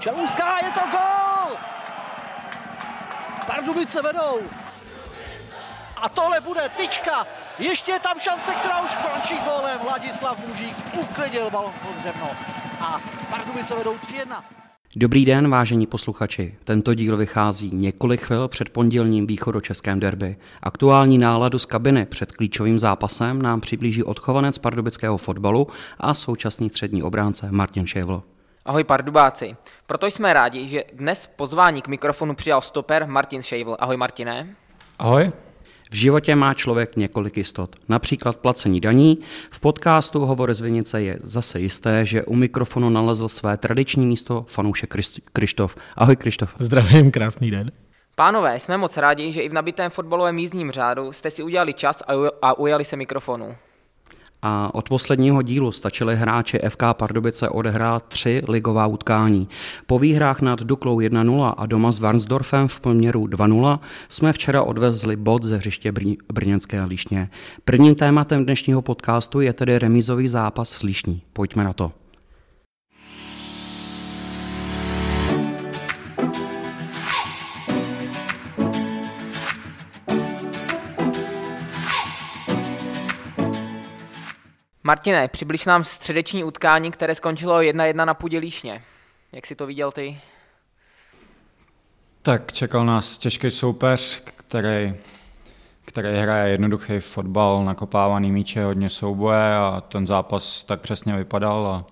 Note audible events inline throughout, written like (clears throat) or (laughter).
Čelůská, je to gol! Pardubice vedou. A tohle bude tyčka. Ještě je tam šance, která už končí gólem. Vladislav Mužík uklidil balon pod zemno. A Pardubice vedou 3-1. Dobrý den, vážení posluchači. Tento díl vychází několik chvil před pondělním východočeském derby. Aktuální náladu z kabiny před klíčovým zápasem nám přiblíží odchovanec pardubického fotbalu a současný střední obránce Martin Ševlo. Ahoj pardubáci. Proto jsme rádi, že dnes pozvání k mikrofonu přijal stoper Martin Šejvl. Ahoj Martine. Ahoj. V životě má člověk několik jistot, například placení daní. V podcastu Hovor z Vinice je zase jisté, že u mikrofonu nalezl své tradiční místo fanoušek Krištof. Ahoj Krištof. Zdravím, krásný den. Pánové, jsme moc rádi, že i v nabitém fotbalovém jízdním řádu jste si udělali čas a ujali se mikrofonu. A od posledního dílu stačili hráči FK Pardubice odehrát tři ligová utkání. Po výhrách nad Duklou 1-0 a doma s Varnsdorfem v poměru 2-0 jsme včera odvezli bod ze hřiště Brněnské Líšně. Prvním tématem dnešního podcastu je tedy remízový zápas s Líšní. Pojďme na to. Martine, přibliž nám středeční utkání, které skončilo 1-1 na půdě Líšně. Jak si to viděl ty? Tak čekal nás těžký soupeř, který, který hraje jednoduchý fotbal, nakopávaný míče, hodně souboje a ten zápas tak přesně vypadal a,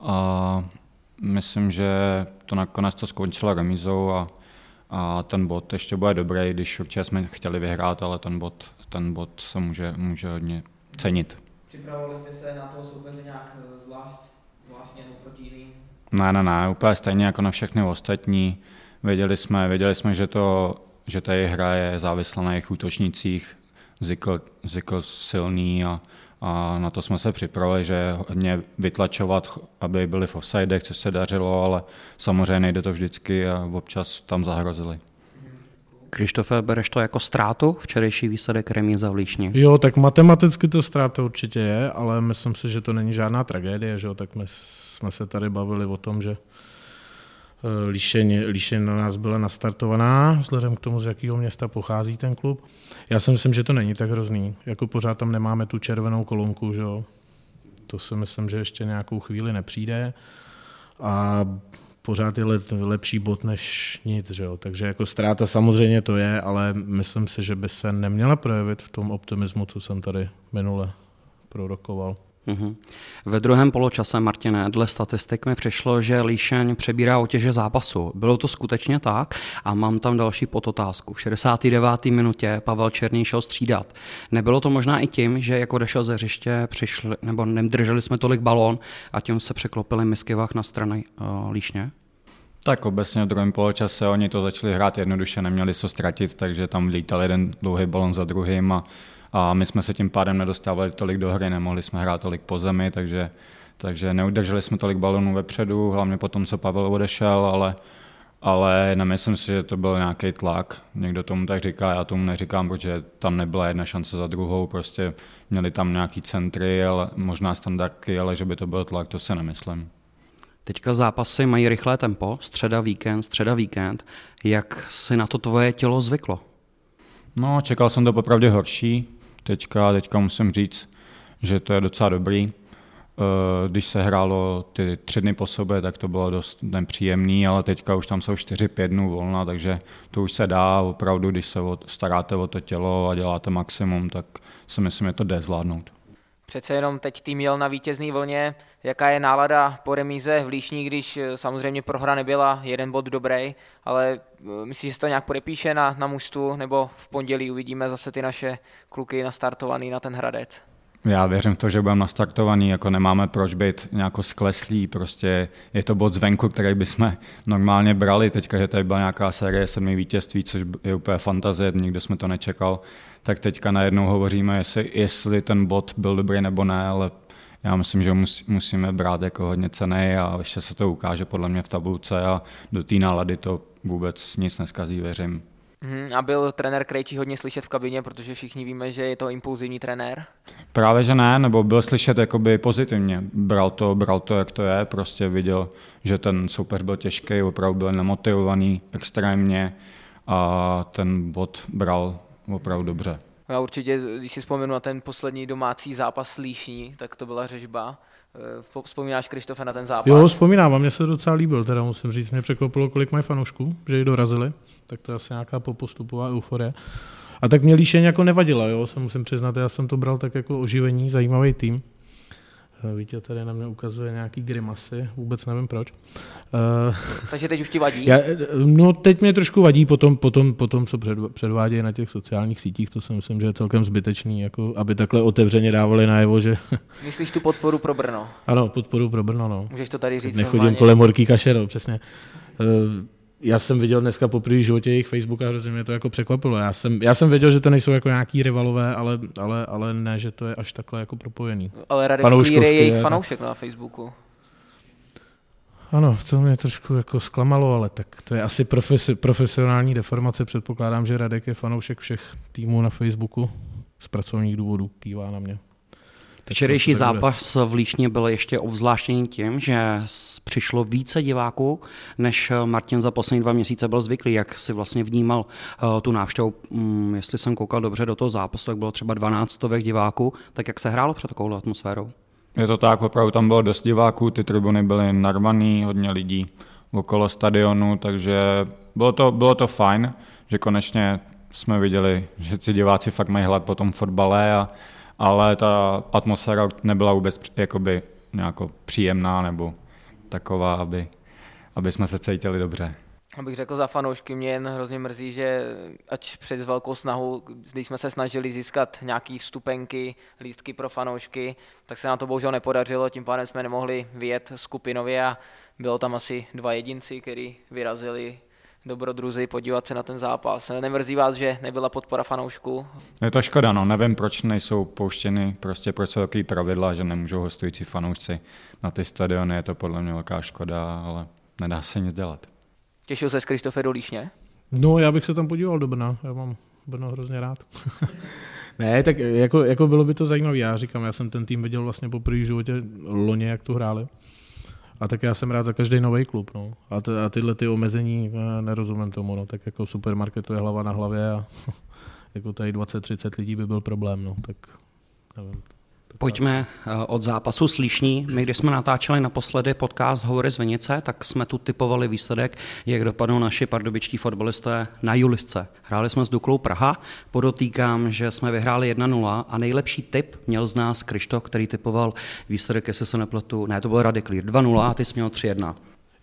a myslím, že to nakonec to skončilo remízou a, a ten bod ještě bude dobrý, když určitě jsme chtěli vyhrát, ale ten bod, ten bod se může, může hodně cenit. Připravovali jste se na toho soupeře nějak eh, zvlášť, zvláštně proti jiným? Ne, ne, ne, úplně stejně jako na všechny ostatní. Věděli jsme, věděli jsme že, to, že ta hra je závislá na jejich útočnících, Zikl, silný a, a na to jsme se připravili, že hodně vytlačovat, aby byli v offsidech, což se dařilo, ale samozřejmě nejde to vždycky a občas tam zahrozili. Krištofe, bereš to jako ztrátu, včerejší výsledek remíza v Líšni? Jo, tak matematicky to ztráta určitě je, ale myslím si, že to není žádná tragédie, že jo? tak my jsme se tady bavili o tom, že eh, Líšeň, Líšeň na nás byla nastartovaná, vzhledem k tomu, z jakého města pochází ten klub. Já si myslím, že to není tak hrozný. Jako pořád tam nemáme tu červenou kolonku, že jo? To si myslím, že ještě nějakou chvíli nepřijde. A pořád je lepší bod než nic, že jo? takže jako ztráta samozřejmě to je, ale myslím si, že by se neměla projevit v tom optimismu, co jsem tady minule prorokoval. Mm-hmm. Ve druhém poločase, Martine, dle statistik mi přišlo, že Líšeň přebírá otěže zápasu. Bylo to skutečně tak? A mám tam další podotázku. V 69. minutě Pavel Černý šel střídat. Nebylo to možná i tím, že jako odešel ze hřiště, přišli, nebo nedrželi jsme tolik balón a tím se překlopili miskivách na strany uh, Líšně? Tak obecně v druhém poločase oni to začali hrát jednoduše, neměli co ztratit, takže tam lítal jeden dlouhý balon za druhým a a my jsme se tím pádem nedostávali tolik do hry, nemohli jsme hrát tolik po zemi, takže, takže neudrželi jsme tolik balonů vepředu, hlavně po tom, co Pavel odešel, ale, ale nemyslím si, že to byl nějaký tlak. Někdo tomu tak říká, já tomu neříkám, protože tam nebyla jedna šance za druhou, prostě měli tam nějaký centry, ale možná standardky, ale že by to byl tlak, to se nemyslím. Teďka zápasy mají rychlé tempo, středa víkend, středa víkend. Jak si na to tvoje tělo zvyklo? No, čekal jsem to popravdě horší. Teďka, teďka musím říct, že to je docela dobrý. Eh, když se hrálo ty tři dny po sobě, tak to bylo dost nepříjemný, ale teďka už tam jsou 4-5 dnů volna, takže to už se dá opravdu, když se staráte o to tělo a děláte maximum, tak si myslím, že to jde zvládnout. Přece jenom teď tým jel na vítězný vlně. Jaká je nálada po remíze v Líšní, když eh, samozřejmě prohra nebyla, jeden bod dobrý, ale eh, myslíš, že se to nějak podepíše na, na mužstvu, nebo v pondělí uvidíme zase ty naše kluky nastartovaný na ten Hradec? Já věřím v to, že budeme nastartovaný, jako nemáme proč být nějak skleslí, prostě je to bod zvenku, který bychom normálně brali, teďka, že tady byla nějaká série sedmi vítězství, což je úplně fantazie, nikdo jsme to nečekal, tak teďka najednou hovoříme, jestli, jestli ten bod byl dobrý nebo ne, ale já myslím, že mus, musíme brát jako hodně cený a ještě se to ukáže podle mě v tabulce a do té nálady to vůbec nic neskazí, věřím. Mm, a byl trenér Krejčí hodně slyšet v kabině, protože všichni víme, že je to impulzivní trenér? Právě, že ne, nebo byl slyšet jakoby pozitivně. Bral to, bral to, jak to je, prostě viděl, že ten soupeř byl těžký, opravdu byl nemotivovaný extrémně a ten bod bral opravdu dobře. Já určitě, když si vzpomenu na ten poslední domácí zápas s Líšní, tak to byla řežba. Eh, vzpomínáš, Krištofe, na ten zápas? Jo, vzpomínám a mně se docela líbil, teda musím říct, mě překvapilo, kolik mají fanoušků, že ji dorazili, tak to je asi nějaká postupová euforie. A tak mě líšeň jako nevadila, jo, se musím přiznat, já jsem to bral tak jako oživení, zajímavý tým. Eh, Vítě tady na mě ukazuje nějaký grimasy, vůbec nevím proč. Uh, Takže teď už ti vadí? Já, no teď mě trošku vadí potom, potom, potom co před, předvádějí na těch sociálních sítích, to si myslím, že je celkem zbytečný, jako aby takhle otevřeně dávali najevo, že... Myslíš tu podporu pro Brno? Ano, podporu pro Brno, no. Můžeš to tady říct Nechodím normálně. kolem horký kaše, no, přesně. Já jsem viděl dneska po první životě jejich Facebook a hrozně mě to jako překvapilo. Já jsem, já jsem věděl, že to nejsou jako nějaký rivalové, ale, ale, ale ne, že to je až takhle jako propojený. Ale Radek Klír je jejich fanoušek na Facebooku. Ano, to mě trošku jako zklamalo, ale tak to je asi profesi, profesionální deformace. Předpokládám, že Radek je fanoušek všech týmů na Facebooku z pracovních důvodů, kývá na mě. Včerejší zápas v Líšně byl ještě obzvláštěný tím, že přišlo více diváků, než Martin za poslední dva měsíce byl zvyklý. Jak si vlastně vnímal uh, tu návštěvu, um, jestli jsem koukal dobře do toho zápasu, tak bylo třeba 12 stovek diváků, tak jak se hrálo před takovou atmosférou? Je to tak, opravdu tam bylo dost diváků, ty tribuny byly narvaný, hodně lidí okolo stadionu, takže bylo to, bylo to fajn, že konečně jsme viděli, že ty diváci fakt mají hlad po tom fotbale a ale ta atmosféra nebyla vůbec jakoby příjemná nebo taková, aby, aby jsme se cítili dobře. Abych řekl za fanoušky, mě jen hrozně mrzí, že ať před velkou snahu, když jsme se snažili získat nějaký vstupenky, lístky pro fanoušky, tak se nám to bohužel nepodařilo, tím pádem jsme nemohli vyjet skupinově a bylo tam asi dva jedinci, kteří vyrazili dobrodruzi podívat se na ten zápas. Nemrzí vás, že nebyla podpora fanoušků? Je to škoda, no. Nevím, proč nejsou pouštěny, prostě proč jsou takový pravidla, že nemůžou hostující fanoušci na ty stadiony. Je to podle mě velká škoda, ale nedá se nic dělat. Těšil se s Kristofe do Líšně? No, já bych se tam podíval do Brna. Já mám Brno hrozně rád. (laughs) ne, tak jako, jako bylo by to zajímavé. Já říkám, já jsem ten tým viděl vlastně po první životě loně, jak tu hráli. A tak já jsem rád za každý nový klub. No. A, t- a tyhle ty omezení eh, nerozumím tomu. No. Tak jako supermarketu je hlava na hlavě a (laughs) jako tady 20-30 lidí by byl problém. No. Tak. Pojďme eh, od zápasu slyšní. My, když jsme natáčeli naposledy podcast Hovory z Vinice, tak jsme tu typovali výsledek, jak dopadnou naši pardubičtí fotbalisté na Julisce. Hráli jsme s Duklou Praha, podotýkám, že jsme vyhráli 1-0 a nejlepší tip měl z nás Krištof, který typoval výsledek, jestli se nepletu, ne, to byl Radek Lír, 2-0 a ty jsi měl 3-1.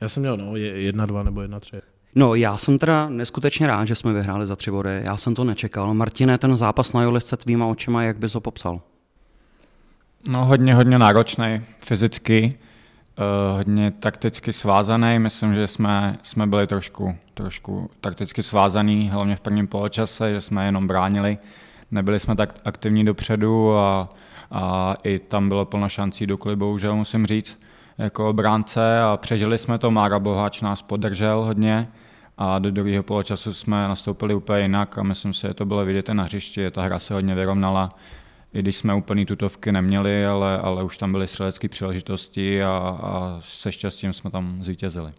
Já jsem měl no, 1-2 nebo 1-3. No, já jsem teda neskutečně rád, že jsme vyhráli za tři body. Já jsem to nečekal. Martine, ten zápas na Julisce tvýma očima, jak bys ho popsal? No hodně, hodně náročný fyzicky, uh, hodně takticky svázaný. Myslím, že jsme, jsme byli trošku, trošku takticky svázaný, hlavně v prvním poločase, že jsme jenom bránili. Nebyli jsme tak aktivní dopředu a, a i tam bylo plno šancí do klibu, bohužel musím říct, jako obránce a přežili jsme to. Mára Boháč nás podržel hodně a do druhého poločasu jsme nastoupili úplně jinak a myslím si, že to bylo vidět na hřišti, ta hra se hodně vyrovnala i když jsme úplný tutovky neměli, ale, ale už tam byly střelecké příležitosti a, a se štěstím jsme tam zvítězili.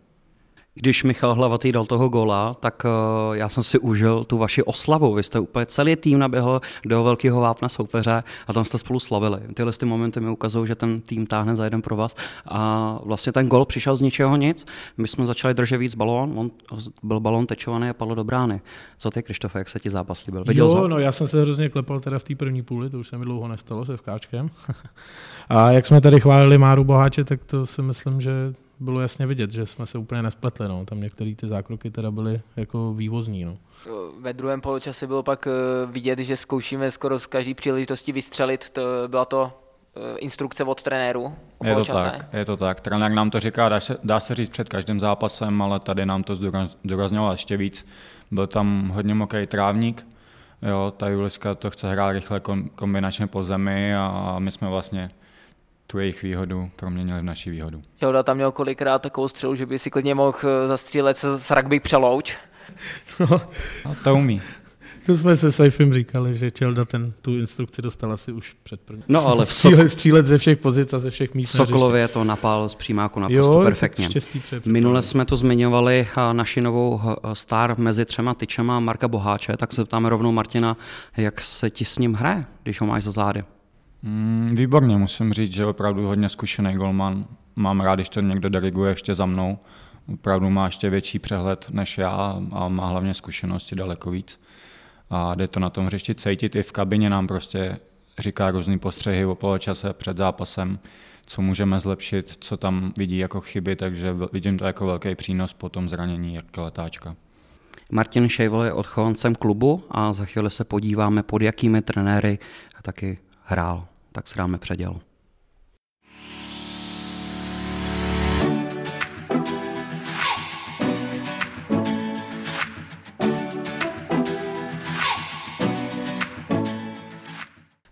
Když Michal Hlavatý dal toho gola, tak uh, já jsem si užil tu vaši oslavu. Vy jste úplně celý tým naběhl do velkého vápna soupeře a tam jste spolu slavili. Tyhle ty momenty mi ukazují, že ten tým táhne za jeden pro vás. A vlastně ten gol přišel z ničeho nic. My jsme začali držet víc balón, on byl balón tečovaný a padlo do brány. Co ty, Krištofe, jak se ti zápas líbil? Viděl jo, no já jsem se hrozně klepal teda v té první půli, to už se mi dlouho nestalo se vkáčkem. (laughs) a jak jsme tady chválili Máru Boháče, tak to si myslím, že bylo jasně vidět, že jsme se úplně nespletli. No. Tam některé ty zákroky teda byly jako vývozní. No. Ve druhém poločase bylo pak eh, vidět, že zkoušíme skoro z každé příležitosti vystřelit. To, byla to eh, instrukce od trenéru je to tak, je to tak. Trenér nám to říká, dá se, dá se říct před každým zápasem, ale tady nám to zdůraznilo ještě víc. Byl tam hodně mokrý trávník, jo, ta Juliska to chce hrát rychle kombinačně po zemi a my jsme vlastně tu jejich výhodu proměnili v naši výhodu. Čelda tam měl kolikrát takovou střelu, že by si klidně mohl eh, zastřílet s rugby přelouč. (laughs) No, A to umí. to jsme se Saifem říkali, že Čelda ten, tu instrukci dostal asi už před první. No ale v (laughs) Sok- Střílet, střílet ze všech pozic a ze všech míst. na Sokolově to napál z přímáku naprosto jo, perfektně. Minule jsme to zmiňovali a, naši novou a, star mezi třema tyčema Marka Boháče, tak se ptáme rovnou Martina, jak se ti s ním hraje, když ho máš za zády. Mm, výborně, musím říct, že opravdu hodně zkušený golman. Mám rád, když to někdo diriguje ještě za mnou. Opravdu má ještě větší přehled než já a má hlavně zkušenosti daleko víc. A jde to na tom hřišti cítit. I v kabině nám prostě říká různý postřehy o poločase před zápasem, co můžeme zlepšit, co tam vidí jako chyby, takže vidím to jako velký přínos po tom zranění jak letáčka. Martin Šejvol je odchovancem klubu a za chvíli se podíváme, pod jakými trenéry taky hrál. Tak se dáme předěl.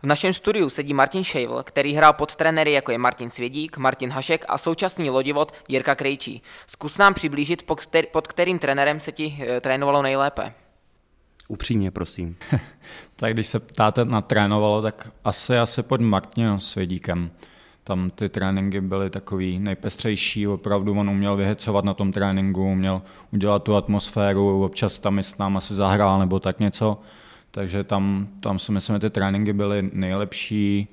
V našem studiu sedí Martin Šejvl, který hrál pod trenéry jako je Martin Svědík, Martin Hašek a současný lodivod Jirka Krejčí. Zkus nám přiblížit, pod, který, pod kterým trenérem se ti e, trénovalo nejlépe. Upřímně, prosím. (laughs) Tak když se ptáte na trénovalo, tak asi, asi pod Martinem Svědíkem. Tam ty tréninky byly takový nejpestřejší, opravdu on uměl vyhecovat na tom tréninku, uměl udělat tu atmosféru, občas tam i s náma si zahrál nebo tak něco. Takže tam, tam si myslím, že ty tréninky byly nejlepší.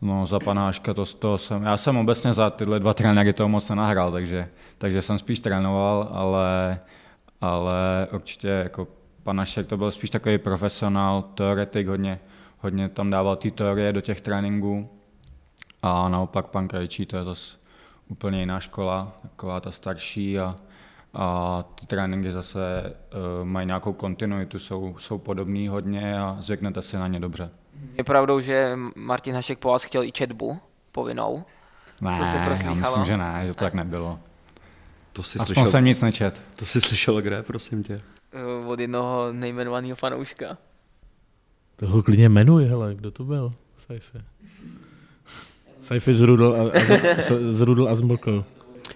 No za panáška to, to jsem, já jsem obecně za tyhle dva trenéry toho moc nenahrál, takže, takže jsem spíš trénoval, ale, ale určitě jako Panašek to byl spíš takový profesionál, teoretik, hodně, hodně tam dával ty teorie do těch tréninků a naopak pan Krajčí to je zase úplně jiná škola, taková ta starší a, a ty tréninky zase uh, mají nějakou kontinuitu, jsou, jsou podobný hodně a zvyknete si na ně dobře. Je pravdou, že Martin Hašek po vás chtěl i četbu povinnou? Ne, Co se já myslím, že ne, že to tak nebylo. To si, Aspoň jsem nic nečet. to si slyšel kde, prosím tě? Eh, Od jednoho nejmenovaného fanouška. Toho klidně jmenuj, hele, kdo to byl? Saifi. Saifi zrudl a, a, z- zrudl a zmlkl.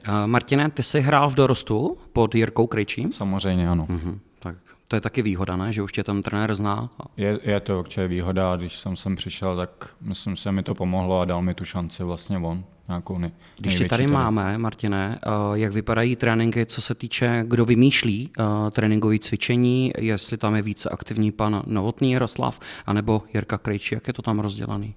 Uh, Martine, ty jsi hrál v dorostu pod Jirkou Krejčím? Samozřejmě ano. Mhm, tak to je taky výhoda, ne? že už tě tam trenér zná. Je, je to určitě výhoda, když jsem sem přišel, tak myslím si, že mi to pomohlo a dal mi tu šanci vlastně on, nějakou nej, Když tě největší tady máme, Martine, uh, jak vypadají tréninky, co se týče, kdo vymýšlí uh, tréninkové cvičení, jestli tam je více aktivní pan Novotný Jaroslav, anebo Jirka Krejčí, jak je to tam rozdělaný?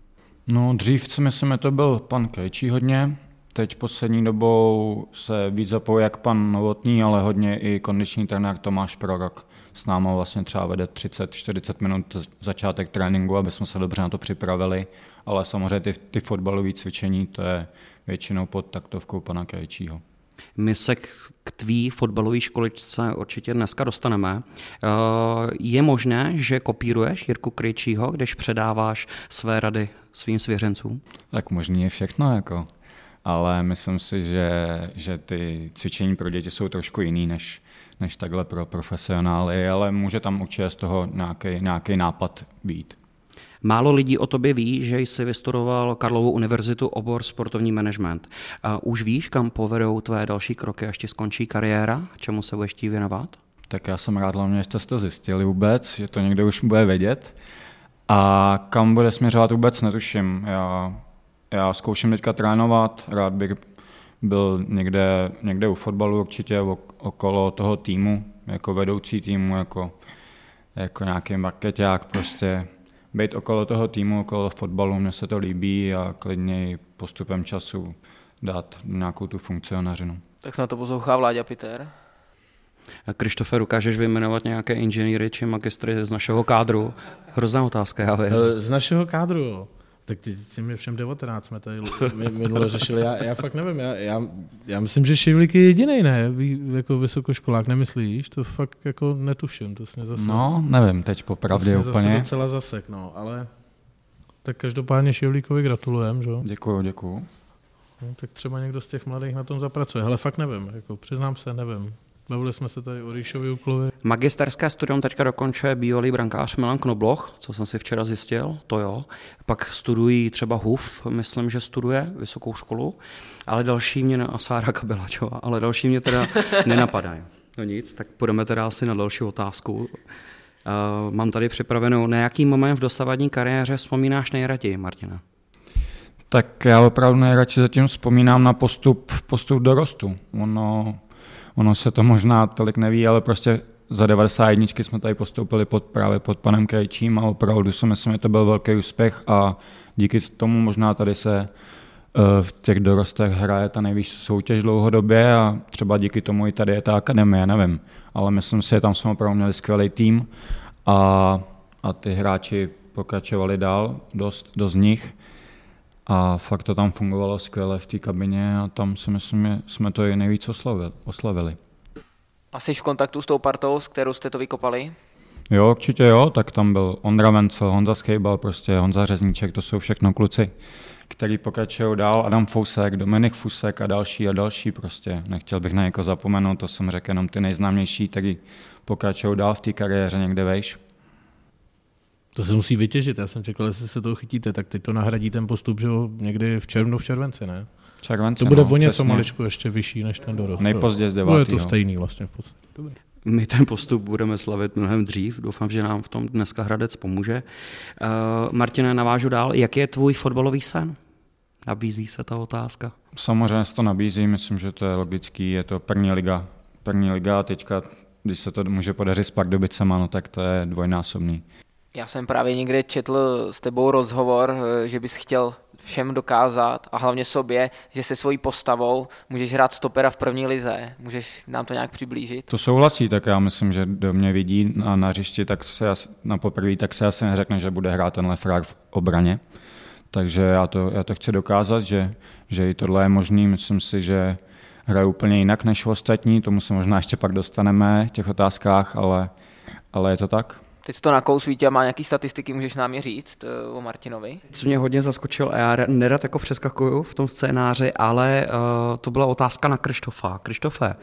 No dřív si myslím, že to byl pan Krejčí hodně, teď poslední dobou se víc zapojuje jak pan Novotný, ale hodně i kondiční trenér Tomáš Prorok. S náma vlastně třeba vede 30-40 minut začátek tréninku, aby jsme se dobře na to připravili, ale samozřejmě ty, ty fotbalové cvičení, to je většinou pod taktovkou pana Krejčího. My se k, tvý fotbalové školičce určitě dneska dostaneme. Uh, je možné, že kopíruješ Jirku Krejčího, když předáváš své rady svým svěřencům? Tak možný je všechno, jako. ale myslím si, že, že ty cvičení pro děti jsou trošku jiný než, než takhle pro profesionály, ale může tam určitě z toho nějaký, nějaký nápad být. Málo lidí o tobě ví, že jsi vystudoval Karlovou univerzitu obor sportovní management. A už víš, kam povedou tvé další kroky, až ti skončí kariéra? Čemu se budeš věnovat? Tak já jsem rád hlavně, že jste to zjistili vůbec, že to někdo už bude vědět. A kam bude směřovat vůbec netuším. Já, já zkouším teďka trénovat, rád bych byl někde, někde u fotbalu určitě okolo toho týmu, jako vedoucí týmu, jako, jako nějaký marketák, prostě být okolo toho týmu, okolo fotbalu, mně se to líbí a klidně postupem času dát nějakou tu funkcionařinu. Tak se na to poslouchá Vláďa Peter. Krištofe, dokážeš vyjmenovat nějaké inženýry či magistry z našeho kádru? Hrozná otázka, já vím. Eh, Z našeho kádru, jo. Tak ty, těm je všem 19, jsme tady (laughs) mi- minule řešili. Já, já fakt nevím, já, já, já myslím, že Šivlík je jediný, ne? Vy, jako vysokoškolák, nemyslíš? To fakt jako netuším, to jsi zase, No, nevím teď to popravdě jsi mě zase úplně. docela zasek, no, ale tak každopádně Šivlíkovi gratulujem, že? jo? Děkuju, děkuju. No, tak třeba někdo z těch mladých na tom zapracuje. Hele, fakt nevím, jako přiznám se, nevím. Bavili jsme se tady o Ríšovi Uklovi. Magisterské studium teďka dokončuje bývalý brankář Milan Knobloch, co jsem si včera zjistil, to jo. Pak studují třeba HUF, myslím, že studuje vysokou školu, ale další mě, a Sára Kabela, čo, ale další mě teda (laughs) nenapadají. No nic, tak půjdeme teda asi na další otázku. Uh, mám tady připravenou, na jaký moment v dosavadní kariéře vzpomínáš nejraději, Martina? Tak já opravdu nejradši zatím vzpomínám na postup, postup dorostu. Ono, ono se to možná tolik neví, ale prostě za 91 jsme tady postoupili pod, právě pod panem Krejčím a opravdu si myslím, že to byl velký úspěch a díky tomu možná tady se eh, v těch dorostech hraje ta nejvyšší soutěž dlouhodobě a třeba díky tomu i tady je ta akademie, nevím. Ale myslím si, že tam jsme opravdu měli skvělý tým a, a ty hráči pokračovali dál, dost, dost z nich a fakt to tam fungovalo skvěle v té kabině a tam si myslím, že jsme to i nejvíc oslavili. Asi v kontaktu s tou partou, s kterou jste to vykopali? Jo, určitě jo, tak tam byl Ondra Vencel, Honza Skejbal, prostě Honza Řezníček, to jsou všechno kluci, který pokračují dál, Adam Fousek, Dominik Fusek a další a další prostě. Nechtěl bych na někoho zapomenout, to jsem řekl jenom ty nejznámější, který pokračují dál v té kariéře někde vejš. To se musí vytěžit, já jsem čekal, jestli se toho chytíte, tak teď to nahradí ten postup, že jo, někdy v červnu, v červenci, ne? Červenci, to bude no, o něco maličku ještě vyšší než ten dorost. Nejpozději z 9. Bude to stejný vlastně v podstatě. Dobrý. My ten postup budeme slavit mnohem dřív. Doufám, že nám v tom dneska Hradec pomůže. Uh, Martine, navážu dál. Jaký je tvůj fotbalový sen? Nabízí se ta otázka. Samozřejmě se to nabízí, myslím, že to je logický. Je to první liga. První liga a teďka, když se to může podařit s Pardubicema, no tak to je dvojnásobný. Já jsem právě někde četl s tebou rozhovor, eh, že bys chtěl všem dokázat a hlavně sobě, že se svojí postavou můžeš hrát stopera v první lize. Můžeš nám to nějak přiblížit? To souhlasí, tak já myslím, že do mě vidí na, na hřišti, tak se na poprvé, tak se asi neřekne, že bude hrát tenhle frák v obraně. Takže já to, já to chci dokázat, že, že i tohle je možný. Myslím si, že hraju úplně jinak než ostatní, tomu se možná ještě pak dostaneme v těch otázkách, ale, ale je to tak. Teď to nakousvíte a má nějaký statistiky, můžeš nám je říct uh, o Martinovi? Co mě hodně zaskočil, a já nerad jako přeskakuju v tom scénáři, ale uh, to byla otázka na Krištofa. Krištofe,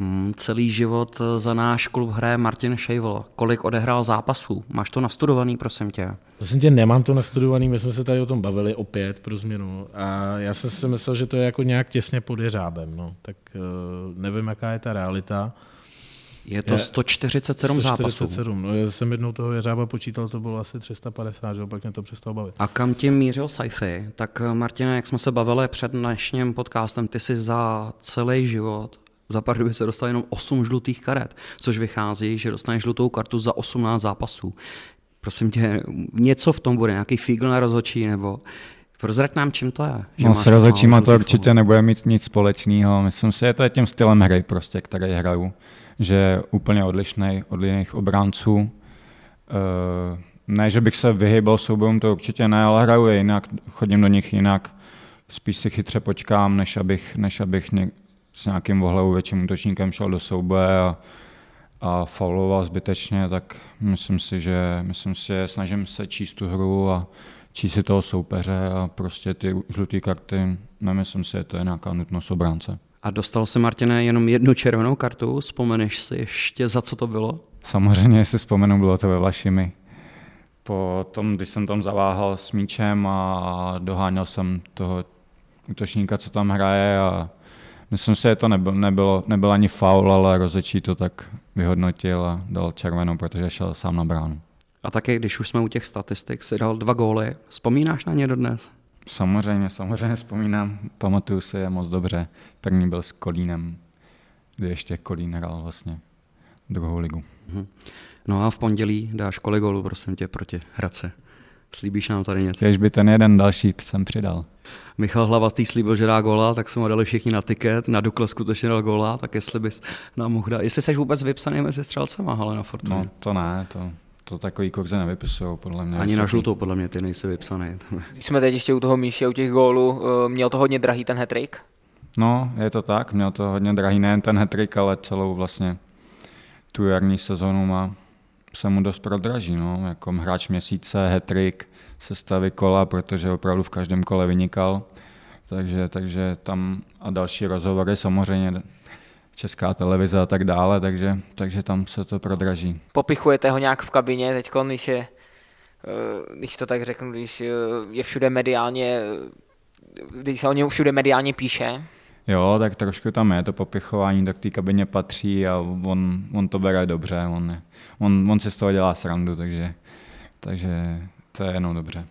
Hmm, celý život za náš klub hraje Martin Šejvl. Kolik odehrál zápasů? Máš to nastudovaný, prosím tě? Prosím tě, nemám to nastudovaný, my jsme se tady o tom bavili opět pro změnu a já jsem si myslel, že to je jako nějak těsně pod jeřábem, no. tak uh, nevím, jaká je ta realita. Je to je 147, 147 zápasů. No, já jsem jednou toho jeřába počítal, to bylo asi 350, že pak mě to přestalo bavit. A kam tím mířil Saifi? Tak Martina, jak jsme se bavili před dnešním podcastem, ty si za celý život za Pardubice dostal jenom 8 žlutých karet, což vychází, že dostaneš žlutou kartu za 18 zápasů. Prosím tě, něco v tom bude, nějaký fígl na rozhočí, nebo Prozrať nám, čím to je. Že no s rozhodčíma to určitě nebude mít nic společného. Myslím si, že to je tím stylem hry, prostě, který hraju. Že je úplně odlišný od jiných obránců. E, ne, že bych se vyhýbal soubojům, to určitě ne, ale hraju je jinak, chodím do nich jinak. Spíš si chytře počkám, než abych, než abych něk, s nějakým vohlavou větším útočníkem šel do souboje a, a fauloval zbytečně, tak myslím si, že, myslím si, že snažím se číst tu hru a číst si toho soupeře a prostě ty žluté karty, nemyslím si, že to je nějaká nutnost obránce. A dostal si, Martine, jenom jednu červenou kartu, vzpomeneš si ještě, za co to bylo? Samozřejmě si vzpomenu, bylo to ve Vlašimi. Po tom, když jsem tam zaváhal s míčem a doháněl jsem toho útočníka, co tam hraje a Myslím si, že to nebyl, nebylo, nebyl ani faul, ale rozhodčí to tak vyhodnotil a dal červenou, protože šel sám na bránu. A taky, když už jsme u těch statistik, si dal dva góly. Vzpomínáš na ně dodnes? Samozřejmě, samozřejmě vzpomínám. Pamatuju si je moc dobře. První byl s Kolínem, kdy ještě Kolín hrál vlastně druhou ligu. Mhm. No a v pondělí dáš kolik gólů, prosím tě, proti Hradce? Slíbíš nám tady něco? Když by ten jeden další jsem přidal. Michal Hlavatý slíbil, že dá gola, tak jsme ho dali všichni na tiket. Na Dukle skutečně dal gola, tak jestli bys nám mohl dát. Jestli jsi vůbec vypsaný mezi střelcema, ale na Fortuně. No to ne, to, to takový kurzy nevypisují, podle mě. Ani na žlutou, podle mě, ty nejsi vypsaný. Když jsme teď ještě u toho Míši u těch gólů, eh, měl to hodně drahý ten hetrik? No, je to tak, měl to hodně drahý, nejen ten hetrik, ale celou vlastně tu jarní sezonu má se mu dost prodraží, no, jako hráč měsíce, hetrik, sestavy kola, protože opravdu v každém kole vynikal. Takže, takže tam a další rozhovory samozřejmě česká televize a tak dále, takže, takže tam se to prodraží. Popichujete ho nějak v kabině teď, když je, eh, když to tak řeknu, když eh, je všude mediálně, když se o něm všude mediálně píše? Jo, tak trošku tam je to popichování, tak té kabině patří a on, on to bere dobře, on, on, on si z toho dělá srandu, takže, takže to je jenom dobře.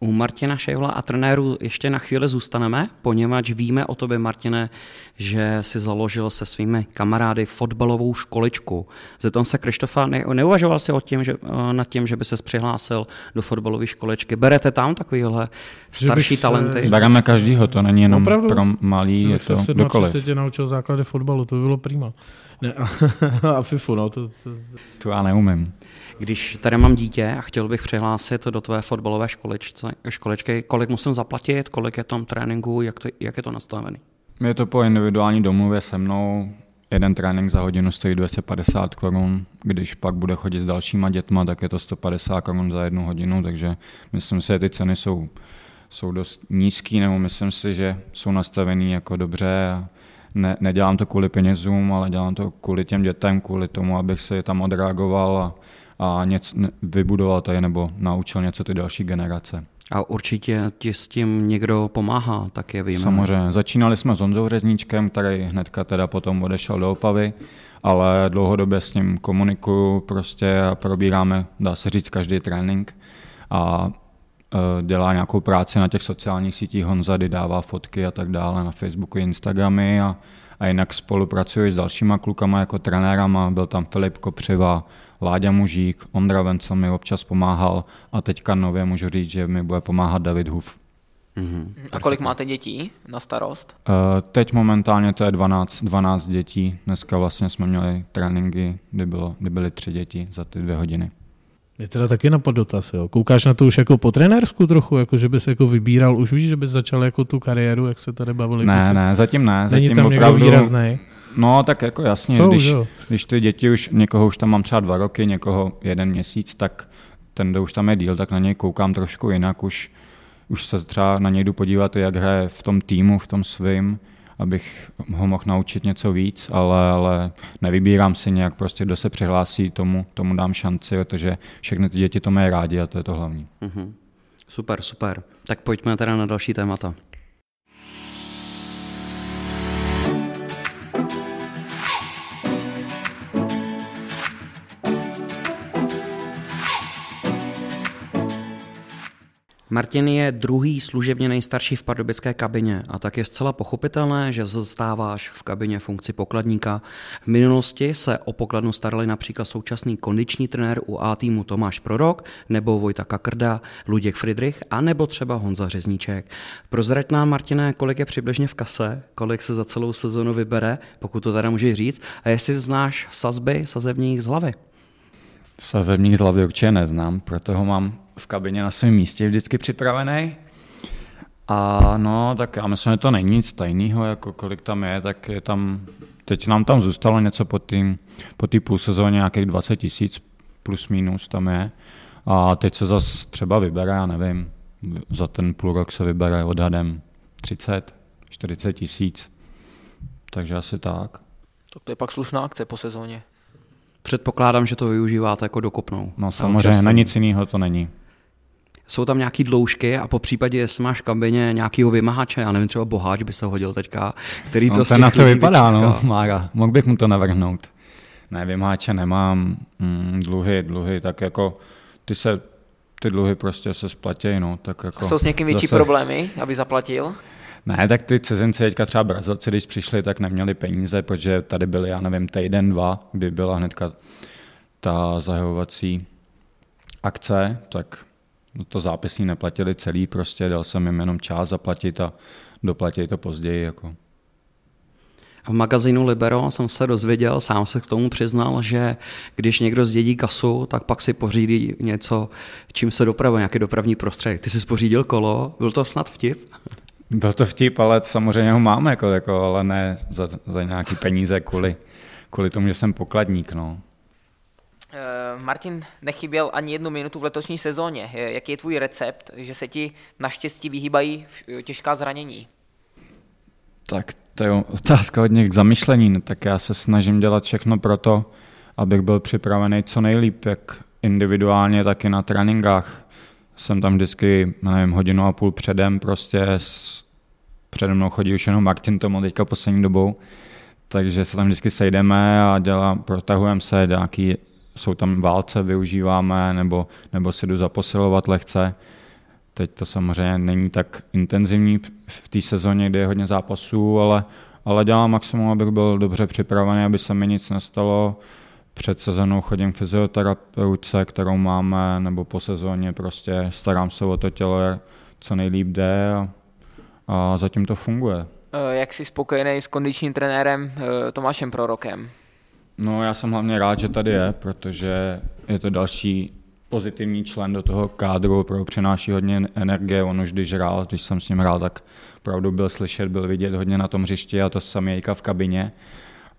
U Martina Šejvla a trenéru ještě na chvíli zůstaneme, poněvadž víme o tobě, Martine, že si založil se svými kamarády fotbalovou školičku. Zeptám se Krištofa, ne, neuvažoval si o tím, že, eh, nad tím, že by se přihlásil do fotbalové školičky? Berete tam takovýhle starší talenty? Se... Bereme každýho, to není jenom Opravdu? pro malý, je to se dokoliv. tě naučil základy fotbalu, to by bylo prima. Ne, a, (laughs) a FIFU, no. To, to... to já neumím. Když tady mám dítě a chtěl bych přihlásit do tvé fotbalové školičce, školičky, kolik musím zaplatit, kolik je tam tréninku, jak, to, jak je to nastavené? Je to po individuální domluvě se mnou. Jeden trénink za hodinu stojí 250 korun, když pak bude chodit s dalšíma dětma, tak je to 150 korun za jednu hodinu, takže myslím si, že ty ceny jsou, jsou dost nízký, nebo myslím si, že jsou nastavený jako dobře. A ne, nedělám to kvůli penězům, ale dělám to kvůli těm dětem, kvůli tomu, abych si tam odreagoval a, a něco, vybudoval tady nebo naučil něco ty další generace. A určitě ti s tím někdo pomáhá, tak je víme. Samozřejmě. Začínali jsme s Honzou Řezníčkem, který hnedka teda potom odešel do Opavy, ale dlouhodobě s ním komunikuju prostě a probíráme, dá se říct, každý trénink a e, dělá nějakou práci na těch sociálních sítích, Honza, kdy dává fotky a tak dále na Facebooku, Instagramy a, a jinak spolupracuji s dalšíma klukama jako trenérama, byl tam Filip Kopřiva, Láďa Mužík, Ondra Vencel mi občas pomáhal a teďka nově můžu říct, že mi bude pomáhat David Huf. Mm-hmm. A kolik máte dětí na starost? Uh, teď momentálně to je 12, 12 dětí. Dneska vlastně jsme měli tréninky, kdy, bylo, kdy byly tři děti za ty dvě hodiny. Je teda taky napad dotaz, jo. Koukáš na to už jako po trenérsku trochu, jako že bys jako vybíral, už víš, že bys začal jako tu kariéru, jak se tady bavili? Ne, ne, zatím ne. Není zatím tam opravdu... někdo výrazný? No, tak jako jasně, Jsou, když, když ty děti už, někoho už tam mám třeba dva roky, někoho jeden měsíc, tak ten, kdo už tam je díl, tak na něj koukám trošku jinak, už, už se třeba na něj jdu podívat, jak hraje v tom týmu, v tom svým, abych ho mohl naučit něco víc, ale, ale nevybírám si nějak, prostě kdo se přihlásí, tomu, tomu dám šanci, protože všechny ty děti to mají rádi a to je to hlavní. Mm-hmm. Super, super. Tak pojďme teda na další témata. Martin je druhý služebně nejstarší v pardubické kabině a tak je zcela pochopitelné, že zastáváš v kabině funkci pokladníka. V minulosti se o pokladnu starali například současný kondiční trenér u A týmu Tomáš Prorok nebo Vojta Kakrda, Luděk Friedrich a nebo třeba Honza Řezníček. Prozrať nám, Martine, kolik je přibližně v kase, kolik se za celou sezonu vybere, pokud to teda můžeš říct, a jestli znáš sazby sazebních z hlavy. Sazebních z hlavy určitě neznám, proto ho mám v kabině na svém místě vždycky připravený. A no, tak já myslím, že to není nic tajného, jako kolik tam je, tak je tam, teď nám tam zůstalo něco po té po půl sezóně, nějakých 20 tisíc plus minus tam je. A teď se zase třeba vybere, já nevím, za ten půl rok se vybere odhadem 30, 40 tisíc. Takže asi tak. Tak to je pak slušná akce po sezóně. Předpokládám, že to využíváte jako dokopnou. No samozřejmě, na nic jiného to není jsou tam nějaký dloužky a po případě, jestli máš v kabině nějakýho vymahače, já nevím, třeba boháč by se hodil teďka, který to no, ten na to (laughs) vypadá, no, Mára, mohl bych mu to navrhnout. Ne, vymahače nemám, mm, dluhy, dluhy, tak jako ty se, ty dluhy prostě se splatí, no, tak jako. A jsou s někým větší zase... problémy, aby zaplatil? Ne, tak ty cizinci teďka třeba Brazilci, když přišli, tak neměli peníze, protože tady byly, já nevím, týden, dva, kdy byla hnedka ta zahajovací akce, tak to zápisní neplatili celý, prostě dal jsem jim jenom čas zaplatit a doplatili to později. Jako. V magazínu Libero jsem se dozvěděl, sám se k tomu přiznal, že když někdo zdědí kasu, tak pak si pořídí něco, čím se dopravuje, nějaký dopravní prostředek. Ty jsi pořídil kolo, byl to snad vtip? (laughs) Byl to vtip, ale samozřejmě ho mám, jako, jako, ale ne za, za nějaký peníze kvůli, kvůli tomu, že jsem pokladník. No. Eh, Martin nechyběl ani jednu minutu v letošní sezóně. Jaký je tvůj recept, že se ti naštěstí vyhýbají eh, těžká zranění? Tak to je otázka hodně k zamyšlení. No, tak já se snažím dělat všechno pro to, abych byl připravený co nejlíp, jak individuálně, tak i na tréninkách. Jsem tam vždycky, nevím, hodinu a půl předem prostě s, přede mnou chodí už jenom Martin Tomo teďka poslední dobou, takže se tam vždycky sejdeme a dělá, protahujeme se, nějaký, jsou tam válce, využíváme, nebo, nebo si jdu zaposilovat lehce. Teď to samozřejmě není tak intenzivní v té sezóně, kdy je hodně zápasů, ale, ale dělám maximum, abych byl dobře připravený, aby se mi nic nestalo. Před sezónou chodím k fyzioterapeutce, kterou máme, nebo po sezóně prostě starám se o to tělo, co nejlíp jde a, a zatím to funguje. Eh, jak jsi spokojený s kondičním trenérem eh, Tomášem Prorokem? No já jsem hlavně rád, že tady je, protože je to další pozitivní člen do toho kádru, pro přináší hodně energie, on už když hrál, když jsem s ním hrál, tak opravdu byl slyšet, byl vidět hodně na tom hřišti a to samé v kabině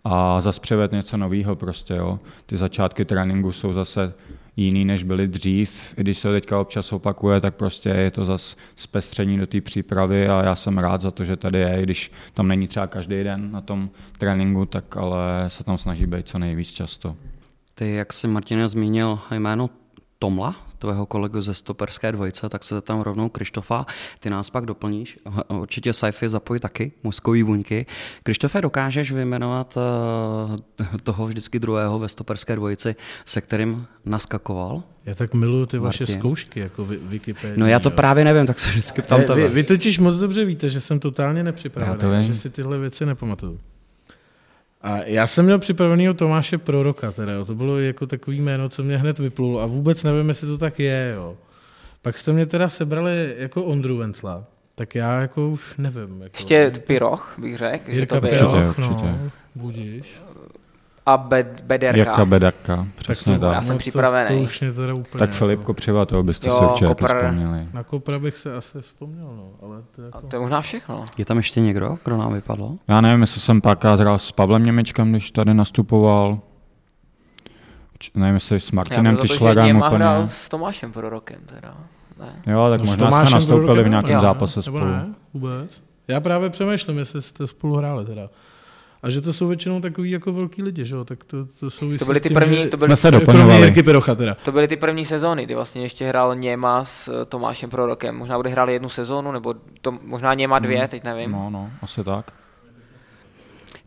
a zase přived něco nového prostě, jo. Ty začátky tréninku jsou zase jiný, než byly dřív. I když se teďka občas opakuje, tak prostě je to zase zpestření do té přípravy a já jsem rád za to, že tady je, i když tam není třeba každý den na tom tréninku, tak ale se tam snaží být co nejvíc často. Ty, jak jsi Martina zmínil jméno Tomla, tvého kolegu ze stoperské dvojice, tak se tam rovnou Krištofa, ty nás pak doplníš. Určitě Saifi zapojí taky, mozkový buňky. Krištofe, dokážeš vyjmenovat eh, toho vždycky druhého ve stoperské dvojici, se kterým naskakoval? Já tak miluju ty vaše Martin. zkoušky, jako Wikipedia. No já to právě nevím, tak se vždycky ptám tebe. Vy, vy totiž moc dobře víte, že jsem totálně nepřipravený, že si tyhle věci nepamatuju. A já jsem měl připraveného Tomáše Proroka, teda, jo. to bylo jako takový jméno, co mě hned vyplulo a vůbec nevím, jestli to tak je. Jo. Pak jste mě teda sebrali jako Ondru Vencla, tak já jako už nevím. Jako, Ještě Piroch bych řekl. Jirka že to Piroch, určitě, no, určitě. budíš a bed, Bederka. Jaka Bederka, přesně tak. tak. Já jsem no, připravený. To, to už mě teda úplně... Tak Filip Kopřiva, toho byste jo, si určitě Kopr... vzpomněli. Na Kopra bych se asi vzpomněl, no, ale to, jako... a to je možná všechno. Je tam ještě někdo, kdo nám vypadl? Já nevím, jestli jsem párkrát hrál s Pavlem Němečkem, když tady nastupoval. Nevím, jestli s Martinem Tyšlerem úplně. Já s Tomášem rokem teda. Ne. Jo, tak no, možná jsme nastoupili v nějakém zápase spolu. Ne, vůbec. Já právě přemýšlím, jestli jste spolu hráli teda. A že to jsou většinou takový jako velký lidi, že jo? Tak to, to jsou to byly ty první, že... to byly, jsme se doplňovali. Pirocha teda. To byly ty první sezóny, kdy vlastně ještě hrál Něma s eh, Tomášem Prorokem. Možná bude hrál jednu sezónu, nebo to, možná Něma dvě, hmm. teď nevím. No, no, asi tak.